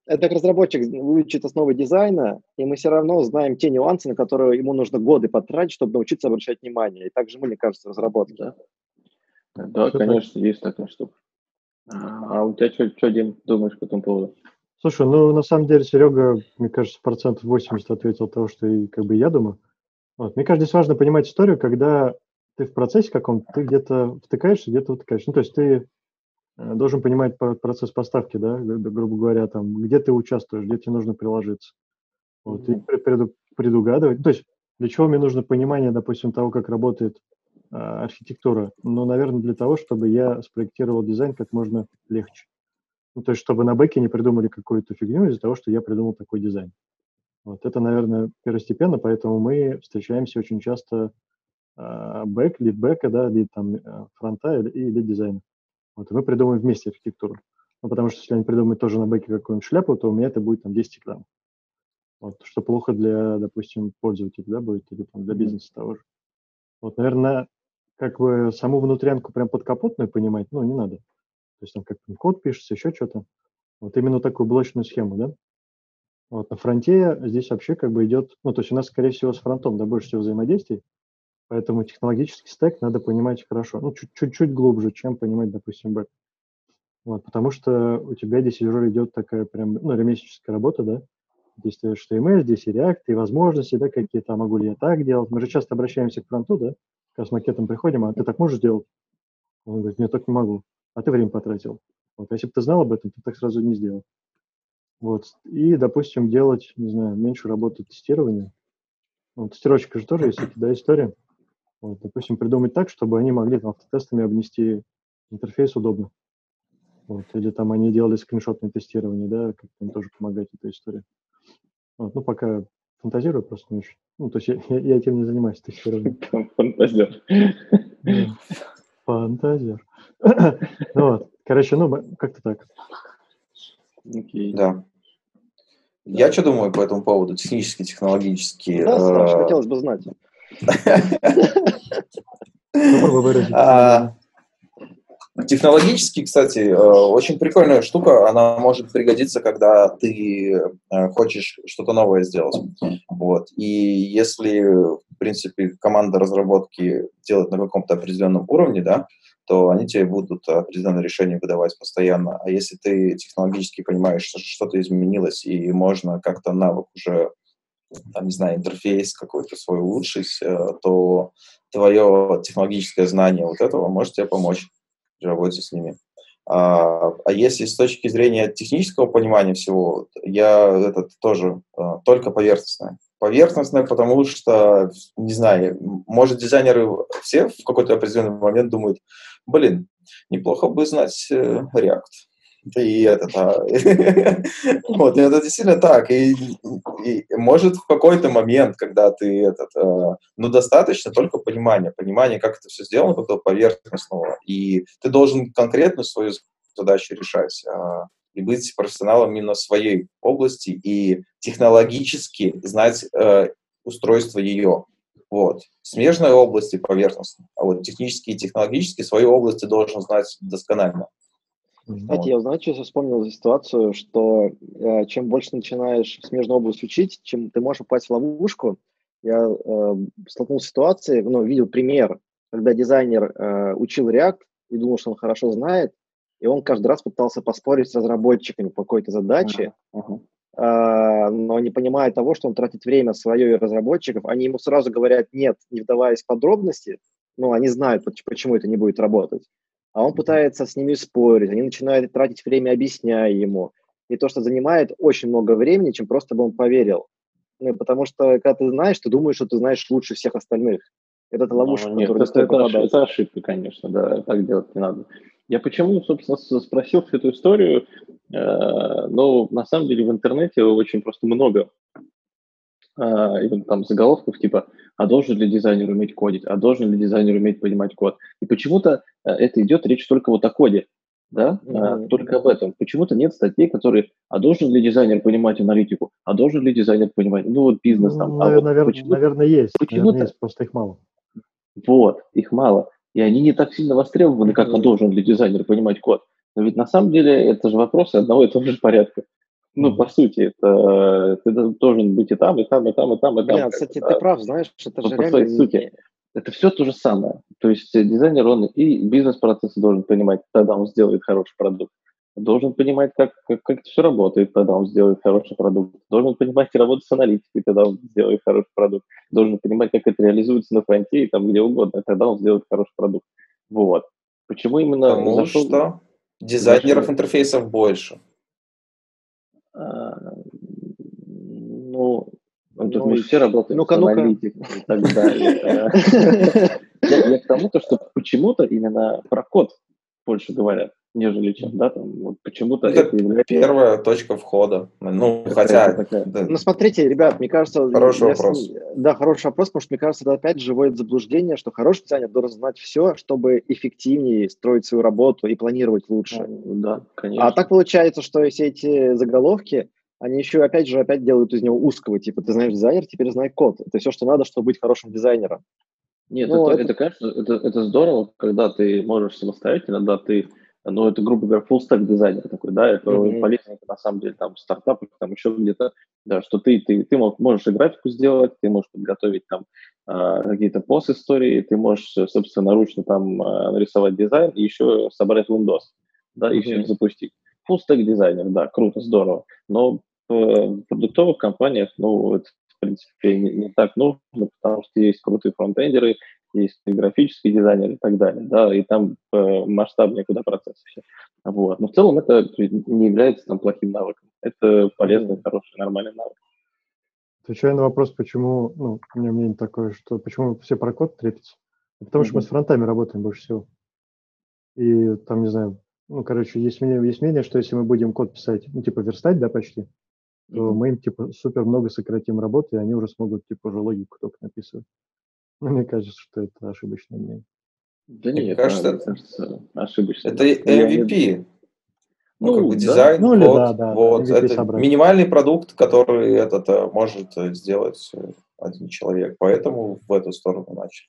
это как разработчик выучит основы дизайна, и мы все равно знаем те нюансы, на которые ему нужно годы потратить, чтобы научиться обращать внимание. И так же мы, мне кажется, разработки. Да, да конечно, есть такая штука. А у тебя что, что, Дим, думаешь по этому поводу? Слушай, ну, на самом деле, Серега, мне кажется, процентов 80 ответил того, что и, как бы я думаю. Вот. Мне кажется, здесь важно понимать историю, когда ты в процессе каком-то, ты где-то втыкаешься, где-то втыкаешь. Ну, то есть ты э, должен понимать процесс поставки, да, грубо говоря, там, где ты участвуешь, где тебе нужно приложиться. Вот, и преду, предугадывать. То есть для чего мне нужно понимание, допустим, того, как работает а, архитектура? Ну, наверное, для того, чтобы я спроектировал дизайн как можно легче. Ну, то есть чтобы на бэке не придумали какую-то фигню из-за того, что я придумал такой дизайн. Вот это, наверное, первостепенно, поэтому мы встречаемся очень часто э, бэк, lead бэка, да, lead там э, фронта и lead дизайна. Вот, и мы придумаем вместе архитектуру. Ну, потому что если они придумают тоже на бэке какую-нибудь шляпу, то у меня это будет там 10 экран. Вот, что плохо для, допустим, пользователя, да, будет, или там для бизнеса того же. Вот, наверное, как бы саму внутрянку прям подкапотную понимать, ну, не надо. То есть там как код пишется, еще что-то. Вот именно такую блочную схему, да? Вот на фронте здесь вообще как бы идет, ну, то есть у нас, скорее всего, с фронтом да, больше всего взаимодействий, поэтому технологический стек надо понимать хорошо, ну, чуть-чуть глубже, чем понимать, допустим, бэк. Вот, потому что у тебя здесь уже идет такая прям, ну, ремесленческая работа, да, здесь HTML, здесь и React, и возможности, да, какие-то, а могу ли я так делать. Мы же часто обращаемся к фронту, да, когда с макетом приходим, а ты так можешь делать? Он говорит, нет, так не могу. А ты время потратил. Вот, если бы ты знал об этом, ты так сразу не сделал. Вот. И, допустим, делать, не знаю, меньше работы тестирования. Вот, тестировщика же тоже есть эти, да, история. Вот, допустим, придумать так, чтобы они могли там, автотестами обнести интерфейс удобно. Вот, или там они делали скриншотное тестирование, да, как им тоже помогать эта история. Вот, ну, пока фантазирую просто не очень. Ну, то есть я, я, я этим не занимаюсь тестированием. <laughs> Фантазер. Фантазер. Ну <laughs> вот, короче, ну, как-то так. Окей. Да. Я что думаю по этому поводу, технически, технологически? Да, Саш, э, хотелось бы знать. <laughs> А, технологически, кстати, э, очень прикольная штука. Она может пригодиться, когда ты э, хочешь что-то новое сделать. Вот. И если, в принципе, команда разработки делает на каком-то определенном уровне, да, то они тебе будут определенные решения выдавать постоянно. А если ты технологически понимаешь, что что-то изменилось, и можно как-то навык уже, там, не знаю, интерфейс какой-то свой улучшить, э, то твое технологическое знание вот этого может тебе помочь в работе с ними. А, а если с точки зрения технического понимания всего, я этот тоже а, только поверхностное. Поверхностное, потому что, не знаю, может, дизайнеры все в какой-то определенный момент думают, блин, неплохо бы знать э, React. И это, да. <laughs> вот, это действительно так. И, и может в какой-то момент, когда ты этот, э, ну, достаточно только понимания, понимания, как это все сделано, какого поверхностного, и ты должен конкретно свою задачу решать э, и быть профессионалом именно своей области и технологически знать э, устройство ее. Вот. Смежной области поверхностно, а вот технические и технологические свои области должен знать досконально. Кстати, я, знаете, что вспомнил ситуацию, что э, чем больше начинаешь смежную область учить, чем ты можешь упасть в ловушку. Я э, столкнулся с ситуацией, ну, видел пример, когда дизайнер э, учил React и думал, что он хорошо знает, и он каждый раз пытался поспорить с разработчиками по какой-то задаче, uh-huh. Uh, но не понимая того, что он тратит время свое и разработчиков, они ему сразу говорят «нет», не вдаваясь в подробности, но они знают, почему это не будет работать а он пытается с ними спорить, они начинают тратить время, объясняя ему. И то, что занимает очень много времени, чем просто бы он поверил. Ну, потому что, когда ты знаешь, ты думаешь, что ты знаешь лучше всех остальных. Это ну, ловушка, ну, нет, которую это, это, это ошибка, конечно, да, так делать не надо. Я почему, собственно, спросил всю эту историю, э, но на самом деле в интернете очень просто много э, там заголовков типа «А должен ли дизайнер уметь кодить? А должен ли дизайнер уметь понимать код?» И почему-то э, это идет речь только вот о коде, да, mm-hmm. только об этом. Почему-то нет статей, которые, а должен ли дизайнер понимать аналитику, а должен ли дизайнер понимать, ну вот бизнес там. Ну, а наверное, вот наверное, есть. Почему-то наверное, есть, просто их мало. Вот, их мало. И они не так сильно востребованы, как mm-hmm. должен ли дизайнер понимать код. Но ведь на самом деле это же вопросы одного и того же порядка. Ну, по сути, это ты должен быть и там, и там, и там, и там, и там. Блин, кстати, ты прав, знаешь, это же по своей сути. Это все то же самое. То есть э, дизайнер, он и бизнес-процессы должен понимать, тогда он сделает хороший продукт. Должен понимать, как, как, как это все работает, тогда он сделает хороший продукт. Должен понимать и работать с аналитикой, тогда он сделает хороший продукт. Должен понимать, как это реализуется на фронте и там где угодно, тогда он сделает хороший продукт. Вот. Почему именно... Потому зашел... что дизайнеров зашел... интерфейсов больше. А, ну, ну, тут мы все работаем ну-ка, с аналитикой и так далее. <laughs> Я к тому, что почему-то именно про код больше говорят нежели чем, да, там, вот почему-то это, это является... первая точка входа, ну, это хотя... Такая... Да. Ну, смотрите, ребят, мне кажется... Хороший вопрос. Да, хороший вопрос, потому что, мне кажется, это опять же вводит заблуждение, что хороший дизайнер должен знать все, чтобы эффективнее строить свою работу и планировать лучше. Ну, да, конечно. А так получается, что все эти заголовки, они еще, опять же, опять делают из него узкого, типа, ты знаешь дизайнер, теперь знай код. Это все, что надо, чтобы быть хорошим дизайнером. Нет, ну, это, это... это, конечно, это, это здорово, когда ты можешь самостоятельно, да, ты но это, грубо говоря, full stack дизайнер такой, да, это mm-hmm. полезно на самом деле там стартап, там еще где-то, да, что ты, ты, ты можешь и графику сделать, ты можешь подготовить там э, какие-то пост-истории, ты можешь, собственно, ручно там э, нарисовать дизайн и еще собрать Windows, да, mm-hmm. и все запустить. Full stack дизайнер, да, круто, здорово, но в продуктовых компаниях, ну, это, в принципе, не, не так нужно, потому что есть крутые фронтендеры, есть графический дизайнер и так далее, да, и там э, масштабнее куда процессы все. Вот. Но в целом это не является там плохим навыком. Это полезный, хороший, нормальный навык. Отвечая на вопрос, почему, ну, у меня мнение такое, что почему все про код трепятся. Потому mm-hmm. что мы с фронтами работаем больше всего. И там, не знаю, ну, короче, есть мнение, есть мнение, что если мы будем код писать, ну, типа верстать, да, почти, то mm-hmm. мы им, типа, супер много сократим работы, и они уже смогут, типа, уже логику только написывать. Но мне кажется, что это ошибочное мнение. Да нет, мне кажется, это, кажется, ошибочно. Это MVP. Ну, ну, как бы дизайн, да? ну, код, да, да, вот, MVP это собрать. минимальный продукт, который этот э, может э, сделать э, один человек, поэтому в эту сторону начали.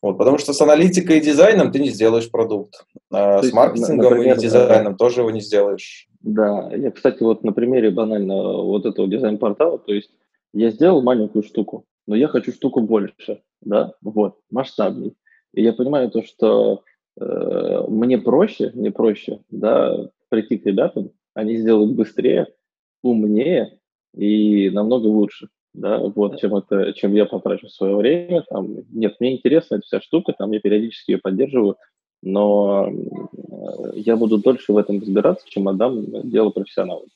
Вот, потому что с аналитикой и дизайном ты не сделаешь продукт, а То с маркетингом например, и дизайном да, тоже его не сделаешь. Да, я, кстати, вот на примере банально вот этого дизайн-портала, то есть я сделал маленькую штуку, но я хочу штуку больше, да, вот, масштабней. И я понимаю то, что э, мне проще, мне проще, да, прийти к ребятам, они сделают быстрее, умнее и намного лучше, да, вот, чем это, чем я потрачу свое время, там, нет, мне интересна эта вся штука, там, я периодически ее поддерживаю, но я буду дольше в этом разбираться, чем отдам дело профессионалам.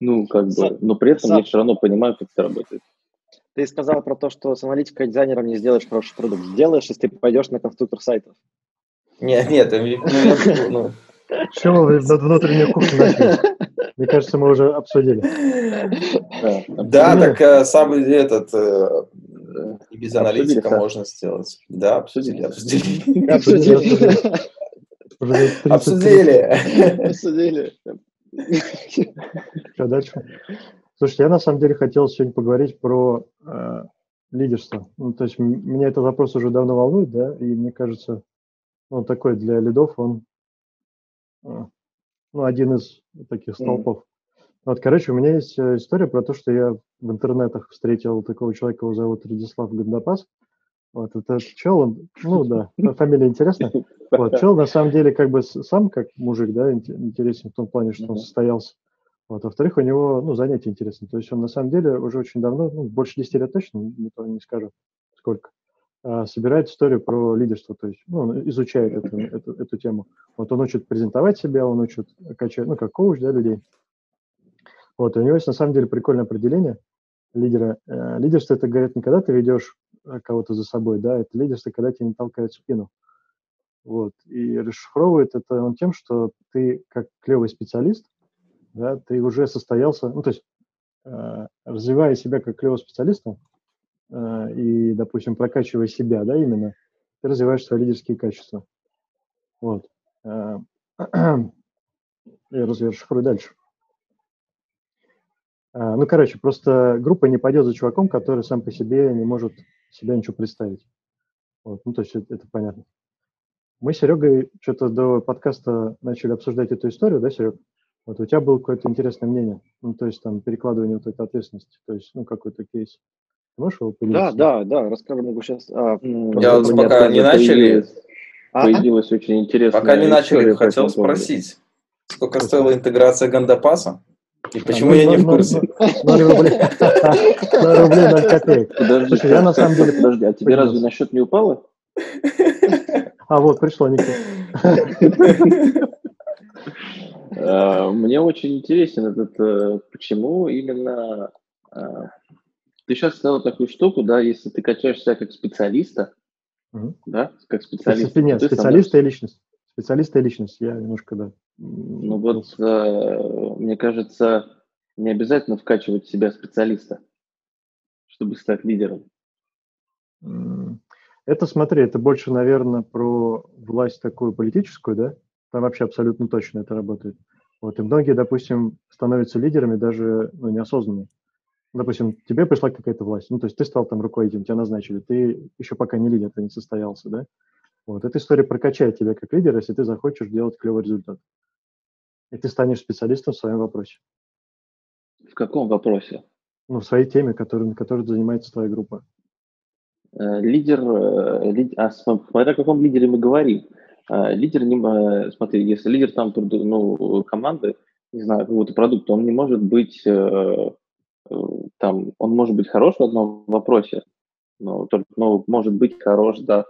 Ну, как бы, но при этом Сам... я все равно понимаю, как это работает. Ты сказал про то, что с аналитикой дизайнером не сделаешь хороший продукт. Сделаешь, если ты пойдешь на конструктор сайтов. Нет, нет, ну, Чего вы над внутреннюю кухню начали? Мне кажется, мы уже обсудили. Да, так э, сам этот э, и без аналитика можно сделать. Да, обсудили, обсудили. Обсудили. Обсудили. Обсудили. Что дальше? Слушайте, я на самом деле хотел сегодня поговорить про э, лидерство. Ну, то есть меня этот вопрос уже давно волнует, да, и мне кажется, он такой для лидов, он э, ну, один из таких столпов. Mm. Вот, короче, у меня есть э, история про то, что я в интернетах встретил такого человека, его зовут Радислав Гандапас. Вот, это чел, он, ну да, фамилия интересная. <laughs> Вот, чел на самом деле как бы сам как мужик, да, интересен в том плане, что он состоялся. Вот, во-вторых, у него, ну, занятия интересные. То есть он на самом деле уже очень давно, ну, больше 10 лет точно, не, то не скажу сколько, а, собирает историю про лидерство, то есть ну, он изучает эту, эту, эту тему. Вот он учит презентовать себя, он учит качать, ну, как коуч, да, людей. Вот, и у него есть на самом деле прикольное определение лидера. Э, лидерство – это, говорят, не когда ты ведешь э, кого-то за собой, да, это лидерство, когда тебя не толкают в спину. Вот, и расшифровывает это он тем, что ты как клевый специалист, да, ты уже состоялся, ну, то есть э, развивая себя как клевого специалиста э, и, допустим, прокачивая себя, да, именно, ты развиваешь свои лидерские качества. Вот. Э, <clears throat> я расшифрую дальше. А, ну, короче, просто группа не пойдет за чуваком, который сам по себе не может себя ничего представить. Вот, ну, то есть это, это понятно. Мы с Серегой что-то до подкаста начали обсуждать эту историю, да, Серег? Вот у тебя было какое-то интересное мнение, ну, то есть там перекладывание вот этой ответственности, то есть, ну, какой-то кейс. Можешь его поделиться? Да, да, да, расскажу, могу сейчас. А, Я вот пока не начали... Появилась, а? очень интересная Пока не начали, хотел спросить, сколько стоила интеграция Гандапаса? И почему я не в курсе? 0 рублей. <laughs> 0 рублей 0 копеек. Подожди, я на самом деле, подожди, а тебе разве на счет не упало? А вот, пришло, Никита. <laughs> Э, мне очень интересен этот, э, почему именно э, ты сейчас сказал такую штуку, да, если ты качаешь себя как специалиста, да, как специалист. Нет, специалиста и личность. Специалиста и личность. Я немножко, да. Ну вот, мне кажется, не обязательно вкачивать в себя специалиста, чтобы стать лидером. Это, смотри, это больше, наверное, про власть такую политическую, да? Там вообще абсолютно точно это работает. Вот, и многие, допустим, становятся лидерами даже ну, неосознанно. Допустим, тебе пришла какая-то власть, ну, то есть ты стал там руководителем, тебя назначили, ты еще пока не лидер, ты не состоялся, да? Вот, эта история прокачает тебя как лидера, если ты захочешь делать клевый результат. И ты станешь специалистом в своем вопросе. В каком вопросе? Ну, в своей теме, которой, которой занимается твоя группа. Э, лидер, э, лид, а смотря о каком лидере мы говорим. А, лидер не, а, смотри, если лидер там ну, команды, не знаю, какого-то продукта, он не может быть э, э, там, он может быть хорош в одном вопросе, но только, но может быть хорош, да,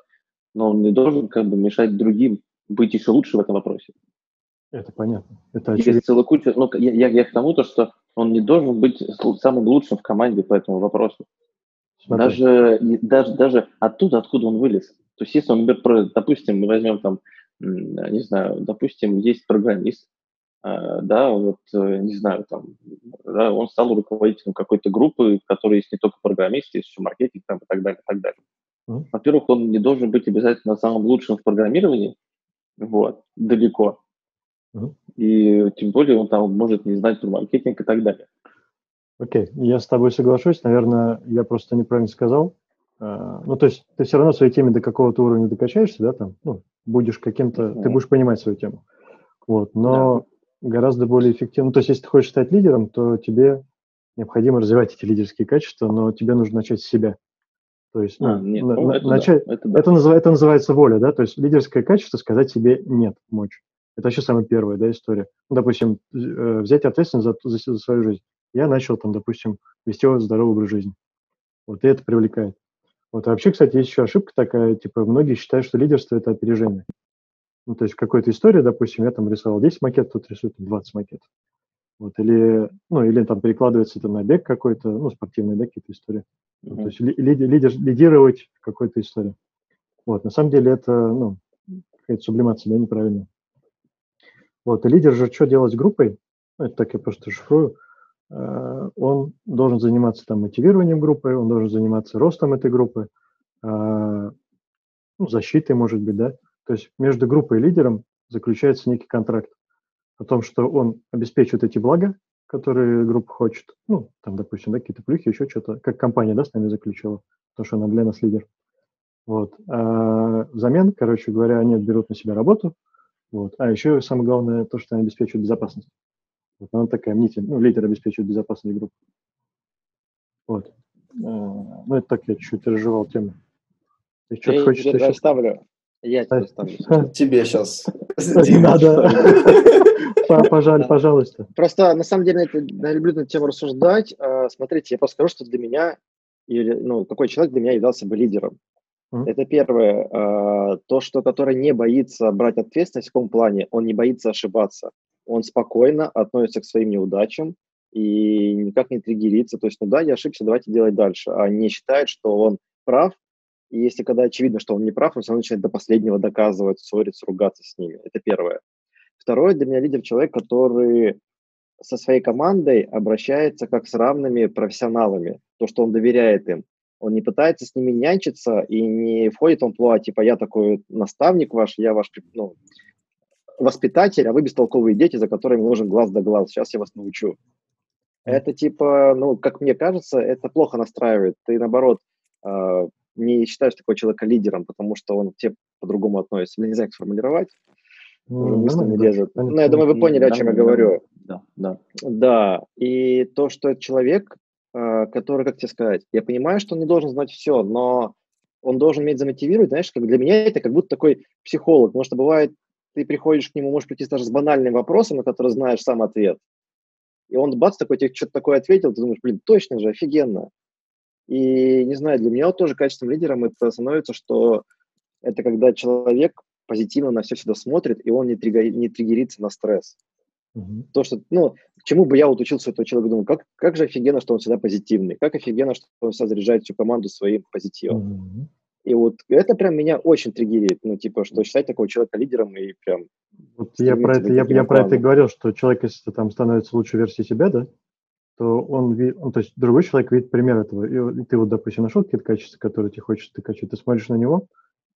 но он не должен как бы мешать другим быть еще лучше в этом вопросе. Это понятно. Это очевидно. Есть целая куча, ну, я, я, я к тому, то, что он не должен быть самым лучшим в команде по этому вопросу. Даже, даже, даже оттуда, откуда он вылез. То есть, если он, например, допустим, мы возьмем там, не знаю, допустим, есть программист, а, да, вот, э, не знаю, там, да, он стал руководителем какой-то группы, в которой есть не только программисты, есть еще маркетинг там, и так далее, и так далее. Mm-hmm. Во-первых, он не должен быть обязательно самым лучшим в программировании, вот, далеко. Mm-hmm. И тем более он там может не знать про маркетинг и так далее. Окей, okay. я с тобой соглашусь. Наверное, я просто неправильно сказал. А, ну, то есть ты все равно своей теме до какого-то уровня докачаешься, да, там, ну, будешь каким-то, ты будешь понимать свою тему. Вот, но да. гораздо более эффективно. Ну, то есть если ты хочешь стать лидером, то тебе необходимо развивать эти лидерские качества, но тебе нужно начать с себя. То есть, ну, а, нет, на, ну, это начать, да, это, да. это, назыв, это называется воля, да, то есть лидерское качество сказать себе нет, мочь. Это вообще самая первая, да, история. Ну, допустим, э, взять ответственность за, за, за свою жизнь. Я начал там, допустим, вести здоровый образ жизни. Вот и это привлекает. Вот. А вообще, кстати, есть еще ошибка такая, типа, многие считают, что лидерство – это опережение. Ну, то есть какой-то истории, допустим, я там рисовал 10 макетов, тут рисует 20 макетов. Вот, или, ну, или там перекладывается это на бег какой-то, ну, спортивный, да, какие-то истории. Mm-hmm. то есть ли, лидер, лидировать какой-то истории. Вот, на самом деле это, ну, какая-то сублимация, да, неправильно. Вот, и лидер же что делать с группой? Ну, это так я просто шифрую. Э, он должен заниматься там мотивированием группы, он должен заниматься ростом этой группы, э, ну, защитой, может быть, да. То есть между группой и лидером заключается некий контракт о том, что он обеспечивает эти блага, которые группа хочет. Ну, там, допустим, да, какие-то плюхи, еще что-то, как компания, да, с нами заключила, потому что она для нас лидер. Вот. А взамен, короче говоря, они берут на себя работу, вот. А еще самое главное то, что они обеспечивают безопасность. Вот она такая мнитель, ну, лидер обеспечивает безопасность группы. Вот. А, ну, это так я чуть-чуть разжевал тему. Ты что-то хочешь еще? ставлю. Я тебе ставлю. <laughs> Тебе сейчас. <laughs> Не надо. <laughs> Пожалуй, пожалуйста. Просто, на самом деле, я люблю на эту тему рассуждать. А, смотрите, я просто скажу, что для меня, или, ну, какой человек для меня являлся бы лидером. Это первое. А, то, что который не боится брать ответственность в каком плане, он не боится ошибаться. Он спокойно относится к своим неудачам и никак не триггерится. То есть, ну да, я ошибся, давайте делать дальше. А не считает, что он прав, и если когда очевидно, что он не прав, он все равно начинает до последнего доказывать, ссориться, ругаться с ними. Это первое. Второе, для меня лидер человек, который со своей командой обращается как с равными профессионалами. То, что он доверяет им. Он не пытается с ними нянчиться и не входит в амплуа, типа, я такой наставник ваш, я ваш ну, воспитатель, а вы бестолковые дети, за которыми нужен глаз да глаз. Сейчас я вас научу. Это типа, ну, как мне кажется, это плохо настраивает. Ты, наоборот, э, не считаешь такого человека лидером, потому что он к тебе по-другому относится. Я не знаю, как сформулировать. Ну, мысли не лезут. Ну, я думаю, вы поняли, о чем я говорю. Да, да. Да, и то, что это человек, а, который, как тебе сказать, я понимаю, что он не должен знать все, но он должен уметь замотивировать, знаешь, как для меня это как будто такой психолог, потому что бывает, ты приходишь к нему, можешь прийти даже с банальным вопросом, на который знаешь сам ответ, и он бац, такой тебе что-то такое ответил, ты думаешь, блин, точно же, офигенно. И, не знаю, для меня вот тоже качеством лидером это становится, что это когда человек позитивно на все всегда смотрит, и он не, триггер, не триггерится на стресс. Uh-huh. То, что, ну, к чему бы я вот учился этого человека, думаю, как, как же офигенно, что он всегда позитивный, как офигенно, что он всегда заряжает всю команду своим позитивом. Uh-huh. И вот это прям меня очень триггерит, ну, типа, что считать такого человека лидером и прям... Вот я про это, я, я про это и говорил, что человек, если там становится лучшей версией себя, да, то он, ну, то есть другой человек видит пример этого. И, ты вот, допустим, нашел какие-то качества, которые тебе хочется ты качать, ты смотришь на него,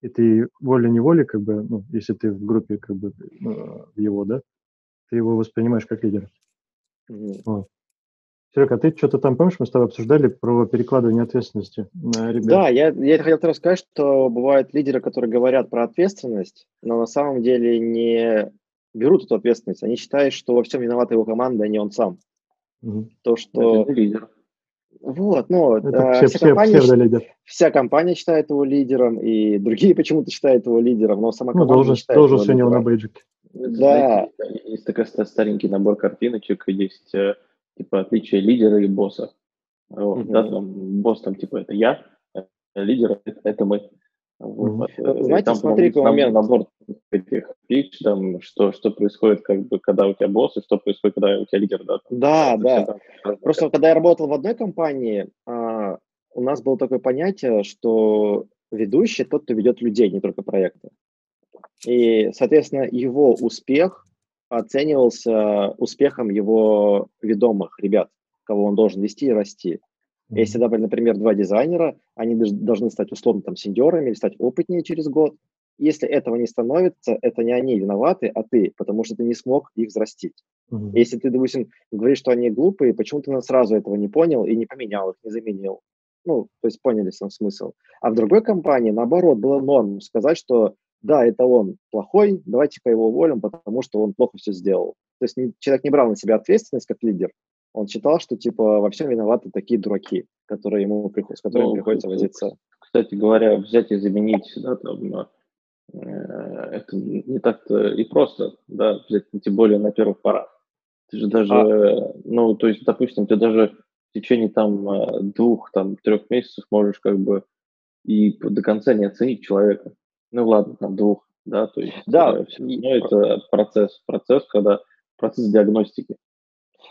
и ты волей-неволей, как бы, ну, если ты в группе, как бы, ну, его, да, ты его воспринимаешь как лидера. Mm-hmm. Вот. Серега, а ты что-то там, помнишь, мы с тобой обсуждали про перекладывание ответственности на ребят? Да, я, я хотел рассказать, что бывают лидеры, которые говорят про ответственность, но на самом деле не берут эту ответственность. Они считают, что во всем виновата его команда, а не он сам. Угу. То, что... Это лидер. Вот, ну, Это э, вся, компания, вся компания считает его лидером, и другие <laughs> почему-то считают его лидером, но сама ну, должен, считает должен его лидером. на бейджике. Да. Знаете, есть такой старенький набор картиночек, есть э, типа отличие лидера и босса. Вот, угу. да, там, босс там типа это я, э, лидер это, это мы. Вот. Mm-hmm. Знаете, там, смотри, какой момент. Набор этих фич, там, что, что происходит, как бы, когда у тебя босс, и что происходит, когда у тебя лидер, да? Там, да, да. Там, Просто когда я работал в одной компании, а, у нас было такое понятие, что ведущий тот, кто ведет людей, не только проекты. И, соответственно, его успех оценивался успехом его ведомых ребят, кого он должен вести и расти. Если, например, два дизайнера, они должны стать условно там сеньорами или стать опытнее через год. Если этого не становится, это не они виноваты, а ты, потому что ты не смог их взрастить. Mm-hmm. Если ты, допустим, говоришь, что они глупые, почему ты сразу этого не понял и не поменял их, не заменил? Ну, то есть поняли сам смысл. А в другой компании, наоборот, было норм сказать, что да, это он плохой, давайте-ка его уволим, потому что он плохо все сделал. То есть человек не брал на себя ответственность как лидер, он считал, что типа во всем виноваты такие дураки, которые ему с которыми ну, приходится возиться. Кстати говоря, взять и заменить, да, там, э, это не так-то и просто, да, взять, тем более на первых порах. Ты же даже, а... ну, то есть, допустим, ты даже в течение там э, двух, там, трех месяцев можешь как бы и до конца не оценить человека. Ну ладно, там двух, да, то есть да, э, все равно это процесс, процесс, когда процесс диагностики.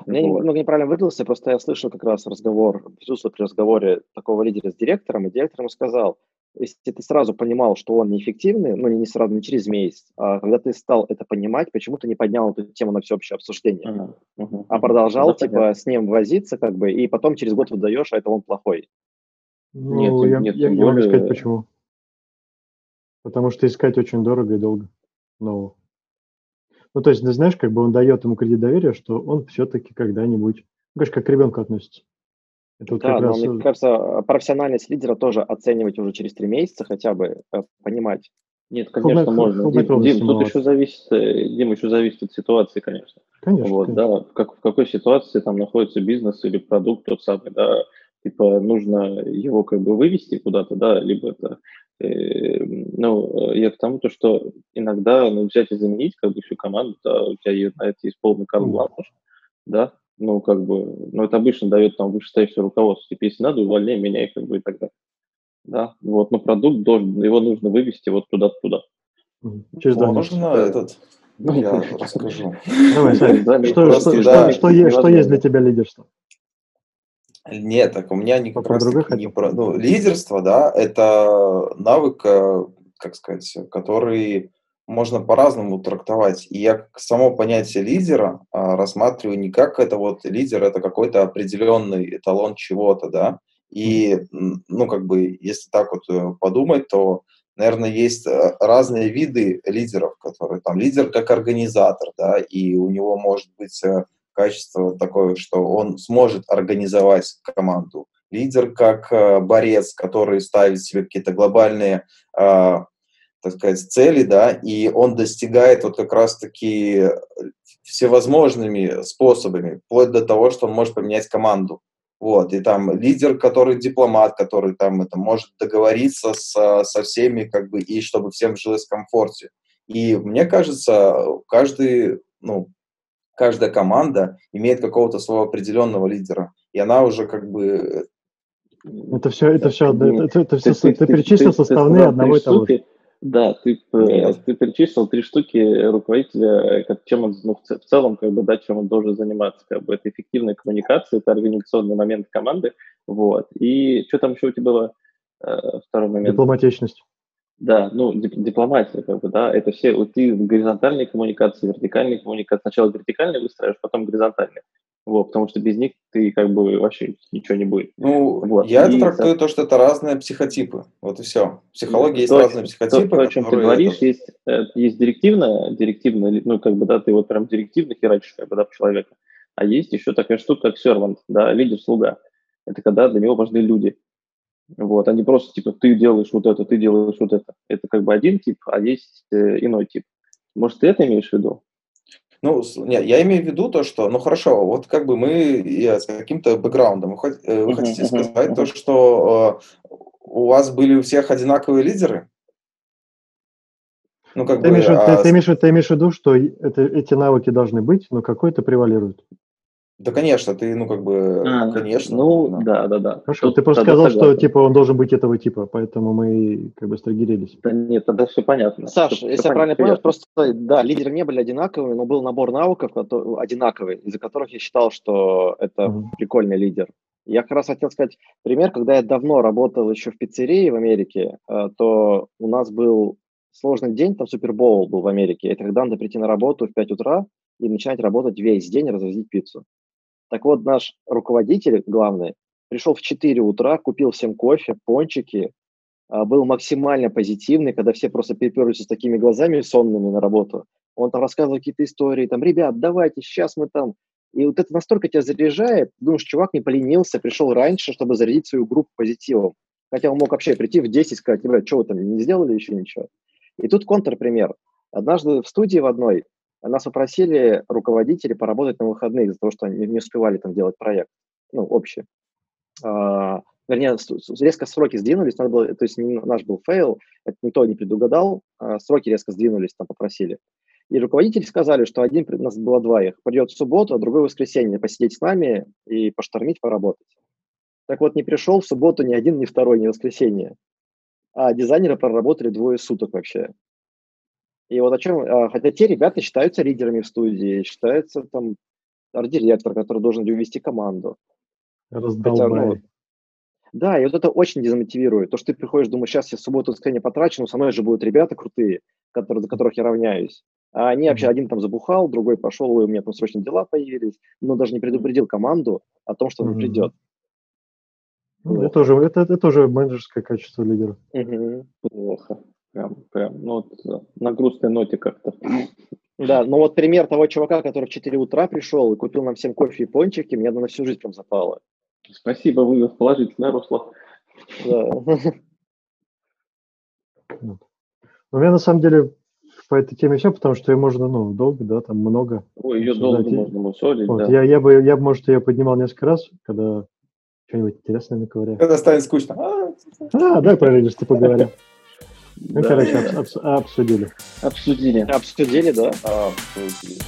Я вот. немного неправильно выразился, просто я слышал как раз разговор, присутствовал при разговоре такого лидера с директором, и директор ему сказал, если ты сразу понимал, что он неэффективный, ну не сразу, не через месяц, а когда ты стал это понимать, почему ты не поднял эту тему на всеобщее обсуждение, uh-huh, uh-huh, а продолжал uh-huh. типа с ним возиться как бы, и потом через год выдаешь, а это он плохой. Ну, нет, я, нет, я, я могу сказать почему. Потому что искать очень дорого и долго нового. Ну, то есть, ты знаешь, как бы он дает ему кредит доверия, что он все-таки когда-нибудь, ну, конечно, как к ребенку относится. Это вот да, но раз... мне кажется, профессиональность лидера тоже оценивать уже через три месяца хотя бы, э, понимать. Нет, конечно, Фубай, можно. Дим, Дим тут еще зависит, э, Дим, еще зависит от ситуации, конечно. Конечно. Вот, конечно. да, в, как, в какой ситуации там находится бизнес или продукт тот самый, да, типа нужно его как бы вывести куда-то, да, либо это ну, я к тому, то, что иногда ну, взять и заменить как бы всю команду, да, у тебя на это есть полный карт-бланш, да, ну, как бы, ну, это обычно дает там вышестоящее руководство, типа, если надо, увольняй, меняй, как бы, и так далее. Да, вот, но продукт должен, его нужно вывести вот туда-туда. Через ну, можно этот, ну, я расскажу. Давай, что есть для тебя лидерство? Нет, так у меня не как раз не про ну, лидерство, да, это навык, э, как сказать, который можно по-разному трактовать. И я само понятие лидера а, рассматриваю не как это вот лидер, это какой-то определенный эталон чего-то, да. И, ну, как бы, если так вот э, подумать, то, наверное, есть э, разные виды лидеров, которые там лидер как организатор, да, и у него может быть качество такое, что он сможет организовать команду. Лидер как э, борец, который ставит себе какие-то глобальные, э, так сказать, цели, да, и он достигает вот как раз-таки всевозможными способами, вплоть до того, что он может поменять команду. Вот, и там лидер, который дипломат, который там это может договориться со, со всеми, как бы, и чтобы всем жилось в комфорте. И мне кажется, каждый, ну, каждая команда имеет какого-то своего определенного лидера, и она уже как бы... Это все, это все, это, это, это все, ты, ты, ты перечислил составные одного и того же. Да, ты, ты перечислил три штуки руководителя, чем он ну, в целом, как бы, да, чем он должен заниматься. Как бы, это эффективная коммуникация, это организационный момент команды. Вот. И что там еще у тебя было? Э, второй момент. Дипломатичность. Да, ну, дипломатия, как бы, да, это все, вот ты горизонтальные коммуникации, вертикальные коммуникации, сначала вертикальные выстраиваешь, потом горизонтальные. Вот, потому что без них ты как бы вообще ничего не будет. Ну, вот. я и это трактую то, что это разные психотипы. Вот и все. В психологии то, есть разные психотипы. То, то о чем ты говоришь, это... есть, э, есть директивная, директивная, ну, как бы, да, ты вот прям директивно херачишь, как бы, да, человека. А есть еще такая штука, как сервант, да, лидер-слуга. Это когда для него важны люди. Вот, а не просто типа ты делаешь вот это, ты делаешь вот это. Это как бы один тип, а есть э, иной тип. Может, ты это имеешь в виду? Ну, нет, я имею в виду то, что, ну хорошо, вот как бы мы я, с каким-то бэкграундом. Вы, э, вы uh-huh, хотите uh-huh, сказать uh-huh. то, что э, у вас были у всех одинаковые лидеры? Ну, как ты, бы, имеешь, а... ты, ты, имеешь, ты имеешь в виду, что это, эти навыки должны быть, но какой-то превалирует? Да, конечно, ты, ну, как бы, а, конечно. Ну, да, да, да. Хорошо, Тут, ты просто сказал, согласен. что, типа, он должен быть этого типа, поэтому мы, как бы, стригерились. Да нет, тогда все понятно. Саш, все, если все я правильно понял, просто, да, лидеры не были одинаковыми, но был набор навыков который, одинаковый, из-за которых я считал, что это uh-huh. прикольный лидер. Я как раз хотел сказать пример, когда я давно работал еще в пиццерии в Америке, э, то у нас был сложный день, там Супербоул был в Америке. Это когда надо прийти на работу в 5 утра и начинать работать весь день, развозить пиццу. Так вот, наш руководитель главный пришел в 4 утра, купил всем кофе, пончики, а, был максимально позитивный, когда все просто переперлись с такими глазами сонными на работу. Он там рассказывал какие-то истории, там, ребят, давайте, сейчас мы там... И вот это настолько тебя заряжает, думаешь, чувак не поленился, пришел раньше, чтобы зарядить свою группу позитивом. Хотя он мог вообще прийти в 10 и сказать, ребят, что вы там не сделали еще ничего. И тут контрпример. Однажды в студии в одной нас попросили руководители поработать на выходных из-за того, что они не успевали там делать проект, ну, общий. А, вернее, резко сроки сдвинулись, надо было, то есть наш был fail, это никто не предугадал, а сроки резко сдвинулись, там попросили. И руководители сказали, что один, у нас было два их, придет в субботу, а другой в воскресенье посидеть с нами и поштормить, поработать. Так вот, не пришел в субботу ни один, ни второй, ни воскресенье. А дизайнеры проработали двое суток вообще. И вот о чем, а, хотя те ребята считаются лидерами в студии, считается там арт-директор, который должен увести команду. Раздолбай. Хотя, ну, да, и вот это очень дезмотивирует. То, что ты приходишь, думаешь, сейчас я субботу воскресенье потрачу, но со мной же будут ребята крутые, которые, за которых я равняюсь. А они вообще один там забухал, другой пошел, ой, у меня там срочно дела появились, но даже не предупредил команду о том, что он mm-hmm. придет. Ну, это, уже, это, это уже менеджерское качество лидера. Угу. Плохо. Прям, прям, ну, вот, на грустной ноте как-то. Да, но вот пример того чувака, который в 4 утра пришел и купил нам всем кофе и пончики, мне на всю жизнь прям запало. Спасибо, вывел в положительное русло. Да. У меня на самом деле по этой теме все, потому что ее можно, ну, долго, да, там много. Ой, ее долго можно мусолить, вот, да. Я, я, бы, я, может, ее поднимал несколько раз, когда что-нибудь интересное наковыряю. Когда станет скучно. А, а давай про лидерство поговорим. Ну, короче, обсудили. Обсудили. Обсудили, да? Обсудили.